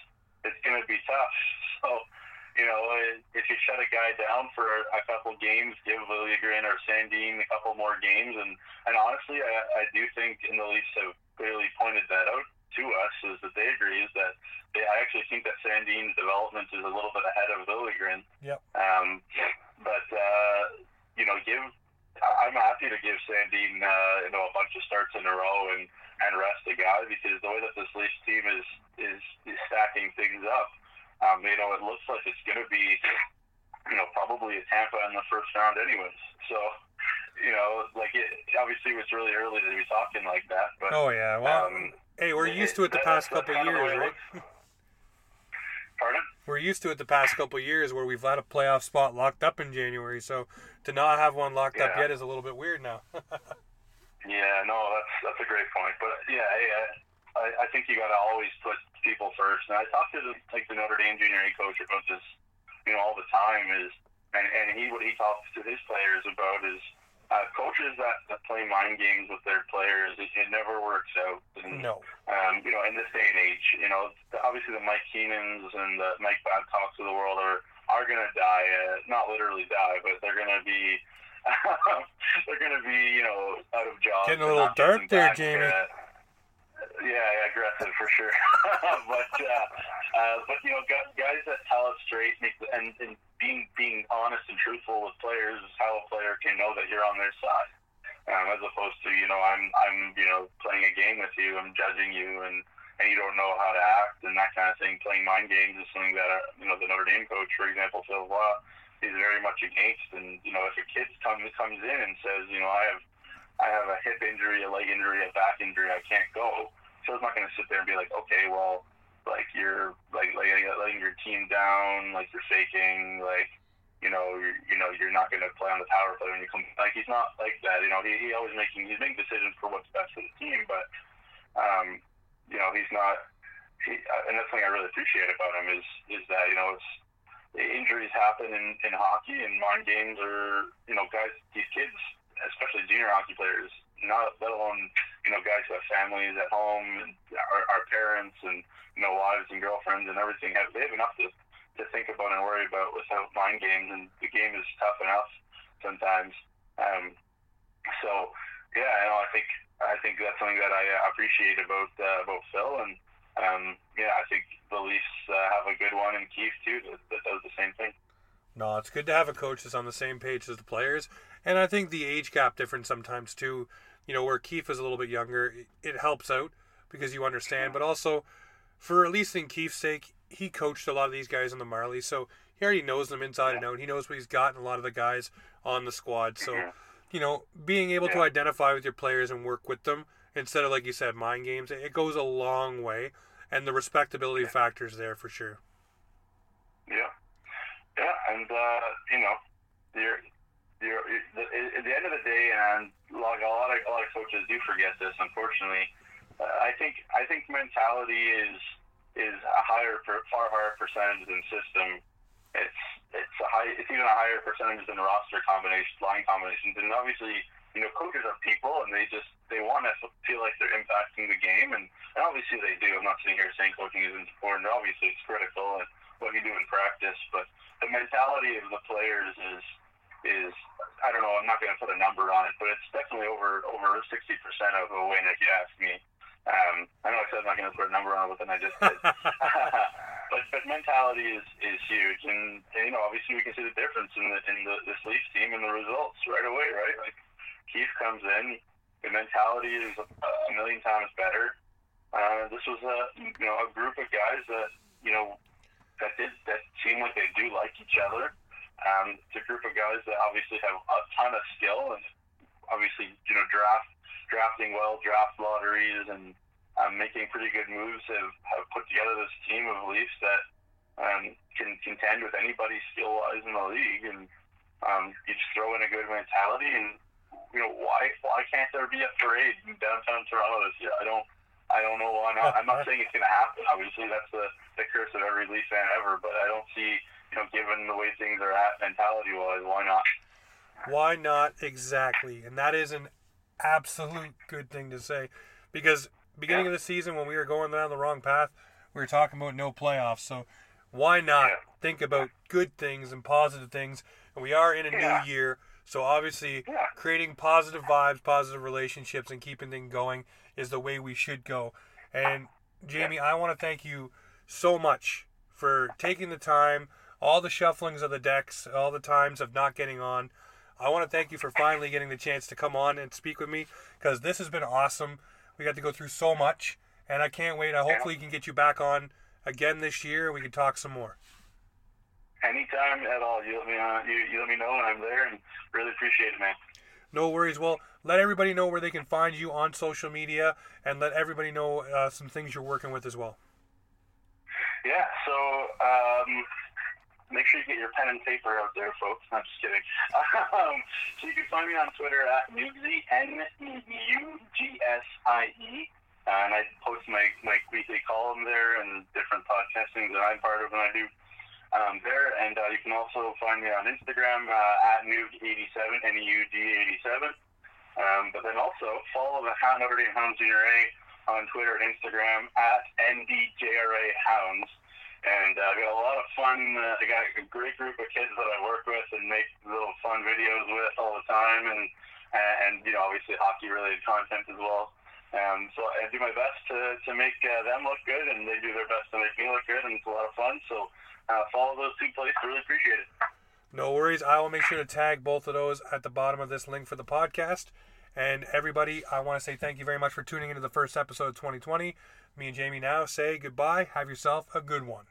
it's going to be tough. So, you know, if you shut a guy down for a couple games, give Liljegren or Sandin a couple more games, and and honestly, I, I do think, and the Leafs have clearly pointed that out to us, is that they agree is that they, I actually think that Sandin's development is a little bit ahead of Liljegren.
Yep.
Um, but uh, you know, give. I'm happy to give Sandin, uh, you know, a bunch of starts in a row and and rest a guy because the way that this Leafs team is is, is stacking things up, um, you know, it looks like it's going to be, you know, probably a Tampa in the first round, anyways. So, you know, like it, obviously it's really early to be talking like that, but
Oh yeah, well,
um,
hey, we're
it-
used to it the
that-
past couple
of
years, right?
pardon?
We're used to it the past couple years where we've had a playoff spot locked up in January. So to not have one locked up yet is a little bit weird now.
Yeah, no, that's that's a great point. But yeah, yeah I, I think you got to always put people first. And I talk to the, like the Notre Dame junior A coach about this, you know, all the time. Is and and he what he talks to his players about is uh, coaches that, that play mind games with their players. It, it never works out. And,
no.
um, you know, in this day and age, you know, obviously the Mike Keenans and the Mike Babcocks of the world are are going to die. Uh, not literally die, but they're going to be they're going to be, you know, out of jobs.
Getting a little dark there, Jamie.
Uh, yeah, aggressive for sure. but uh, uh, but you know, guys that tell it straight and, and being being honest and truthful with players is how a player can know that you're on their side. Um, as opposed to you know I'm I'm you know playing a game with you, I'm judging you, and and you don't know how to act and that kind of thing. Playing mind games is something that uh, you know the Notre Dame coach, for example, Phil Roy, is very much against. And you know if a kid comes comes in and says you know I have I have a hip injury, a leg injury, a back injury, I can't go Phil's not going to sit there and be like, okay, well, like you're like letting, letting your team down, like you're faking, like you know, you're, you know, you're not going to play on the power play when you come. Like he's not like that. You know, he, he always making he's making decisions for what's best for the team, but um, you know, he's not. He, uh, and that's something I really appreciate about him is is that you know it's injuries happen in, in hockey and mind games are you know guys these kids especially junior hockey players not let alone you know guys who have families at home and our, our parents and you know wives and girlfriends and everything they have enough to to think about and worry about without mind games and the game is tough enough sometimes um so yeah you know I think I think that's something that I appreciate about uh, about Phil and um yeah I think the Leafs uh, have a good one in Keefe too that, that does the same thing
no, it's good to have a coach that's on the same page as the players. And I think the age gap difference sometimes too you know, where Keefe is a little bit younger, it helps out because you understand. But also, for at least in Keefe's sake, he coached a lot of these guys on the Marlies, so he already knows them inside and out. He knows what he's got in a lot of the guys on the squad. So, you know, being able to identify with your players and work with them instead of, like you said, mind games, it goes a long way. And the respectability yeah. factor is there for sure.
Yeah. Yeah, and, uh, you know, you're, at the end of the day, and like a lot of a lot of coaches do forget this, unfortunately. Uh, I think I think mentality is is a higher, far higher percentage than system. It's it's a high, it's even a higher percentage than roster combination, line combinations, and obviously, you know, coaches are people, and they just they want to feel like they're impacting the game, and, and obviously they do. I'm not sitting here saying coaching isn't important. Obviously, it's critical, and what you do in practice, but the mentality of the players is is I don't know. I'm not going to put a number on it, but it's definitely over over 60 percent of a win if you ask me. Um, I know I said I'm not going to put a number on it, but then I just did. but but mentality is is huge, and, and you know obviously we can see the difference in the in the this Leafs team and the results right away, right? Like Keefe comes in, the mentality is a, million times better. Uh, this was a you know a group of guys that you know that did that seem like they do like each other. Um, it's a group of guys that obviously have a ton of skill and obviously, you know, draft drafting well, draft lotteries, and um, making pretty good moves have, have put together this team of Leafs that um, can contend with anybody skill wise in the league. And um, you just throw in a good mentality, and you know, why why can't there be a parade in downtown Toronto this year? I don't. I don't know why not. I'm not saying it's going to happen. Obviously, that's the, the curse of every Leaf fan ever. But I don't see you know, given the way things are at mentality wise, why not?
Why not exactly? And that is an absolute good thing to say because beginning yeah. of the season when we were going down the wrong path, we were talking about no playoffs. So why not yeah. think about good things and positive things? And we are in a yeah. new year. So obviously, creating positive vibes, positive relationships, and keeping things going is the way we should go. And Jamie, I want to thank you so much for taking the time all the shufflings of the decks, all the times of not getting on. I want to thank you for finally getting the chance to come on and speak with me because this has been awesome. We got to go through so much, and I can't wait. I hopefully can get you back on again this year, and we can talk some more.
Anytime at all, you let me uh, you, you let me know, and I'm there, and really appreciate it, man.
No worries. Well, let everybody know where they can find you on social media, and let everybody know uh, some things you're working with as well.
Yeah. So. Um, make sure you get your pen and paper out there, folks. I'm just kidding. Um, so you can find me on Twitter at Neugsie, N-E-U-G-S-I-E. Uh, and I post my, my weekly column there and different podcasting that I'm part of and I do um, there. And uh, you can also find me on Instagram uh, at Neug87, N-E-U-G 87. Um, but then also follow the Notre Dame Hounds Junior A on Twitter and Instagram at NDJRA Hounds. And uh, I got a lot of fun. Uh, I got a great group of kids that I work with and make little fun videos with all the time, and and you know obviously hockey related content as well. Um, so I do my best to, to make uh, them look good, and they do their best to make me look good, and it's a lot of fun. So uh, follow those two places. Really appreciate it.
No worries. I will make sure to tag both of those at the bottom of this link for the podcast. And everybody, I want to say thank you very much for tuning into the first episode of 2020. Me and Jamie now say goodbye. Have yourself a good one.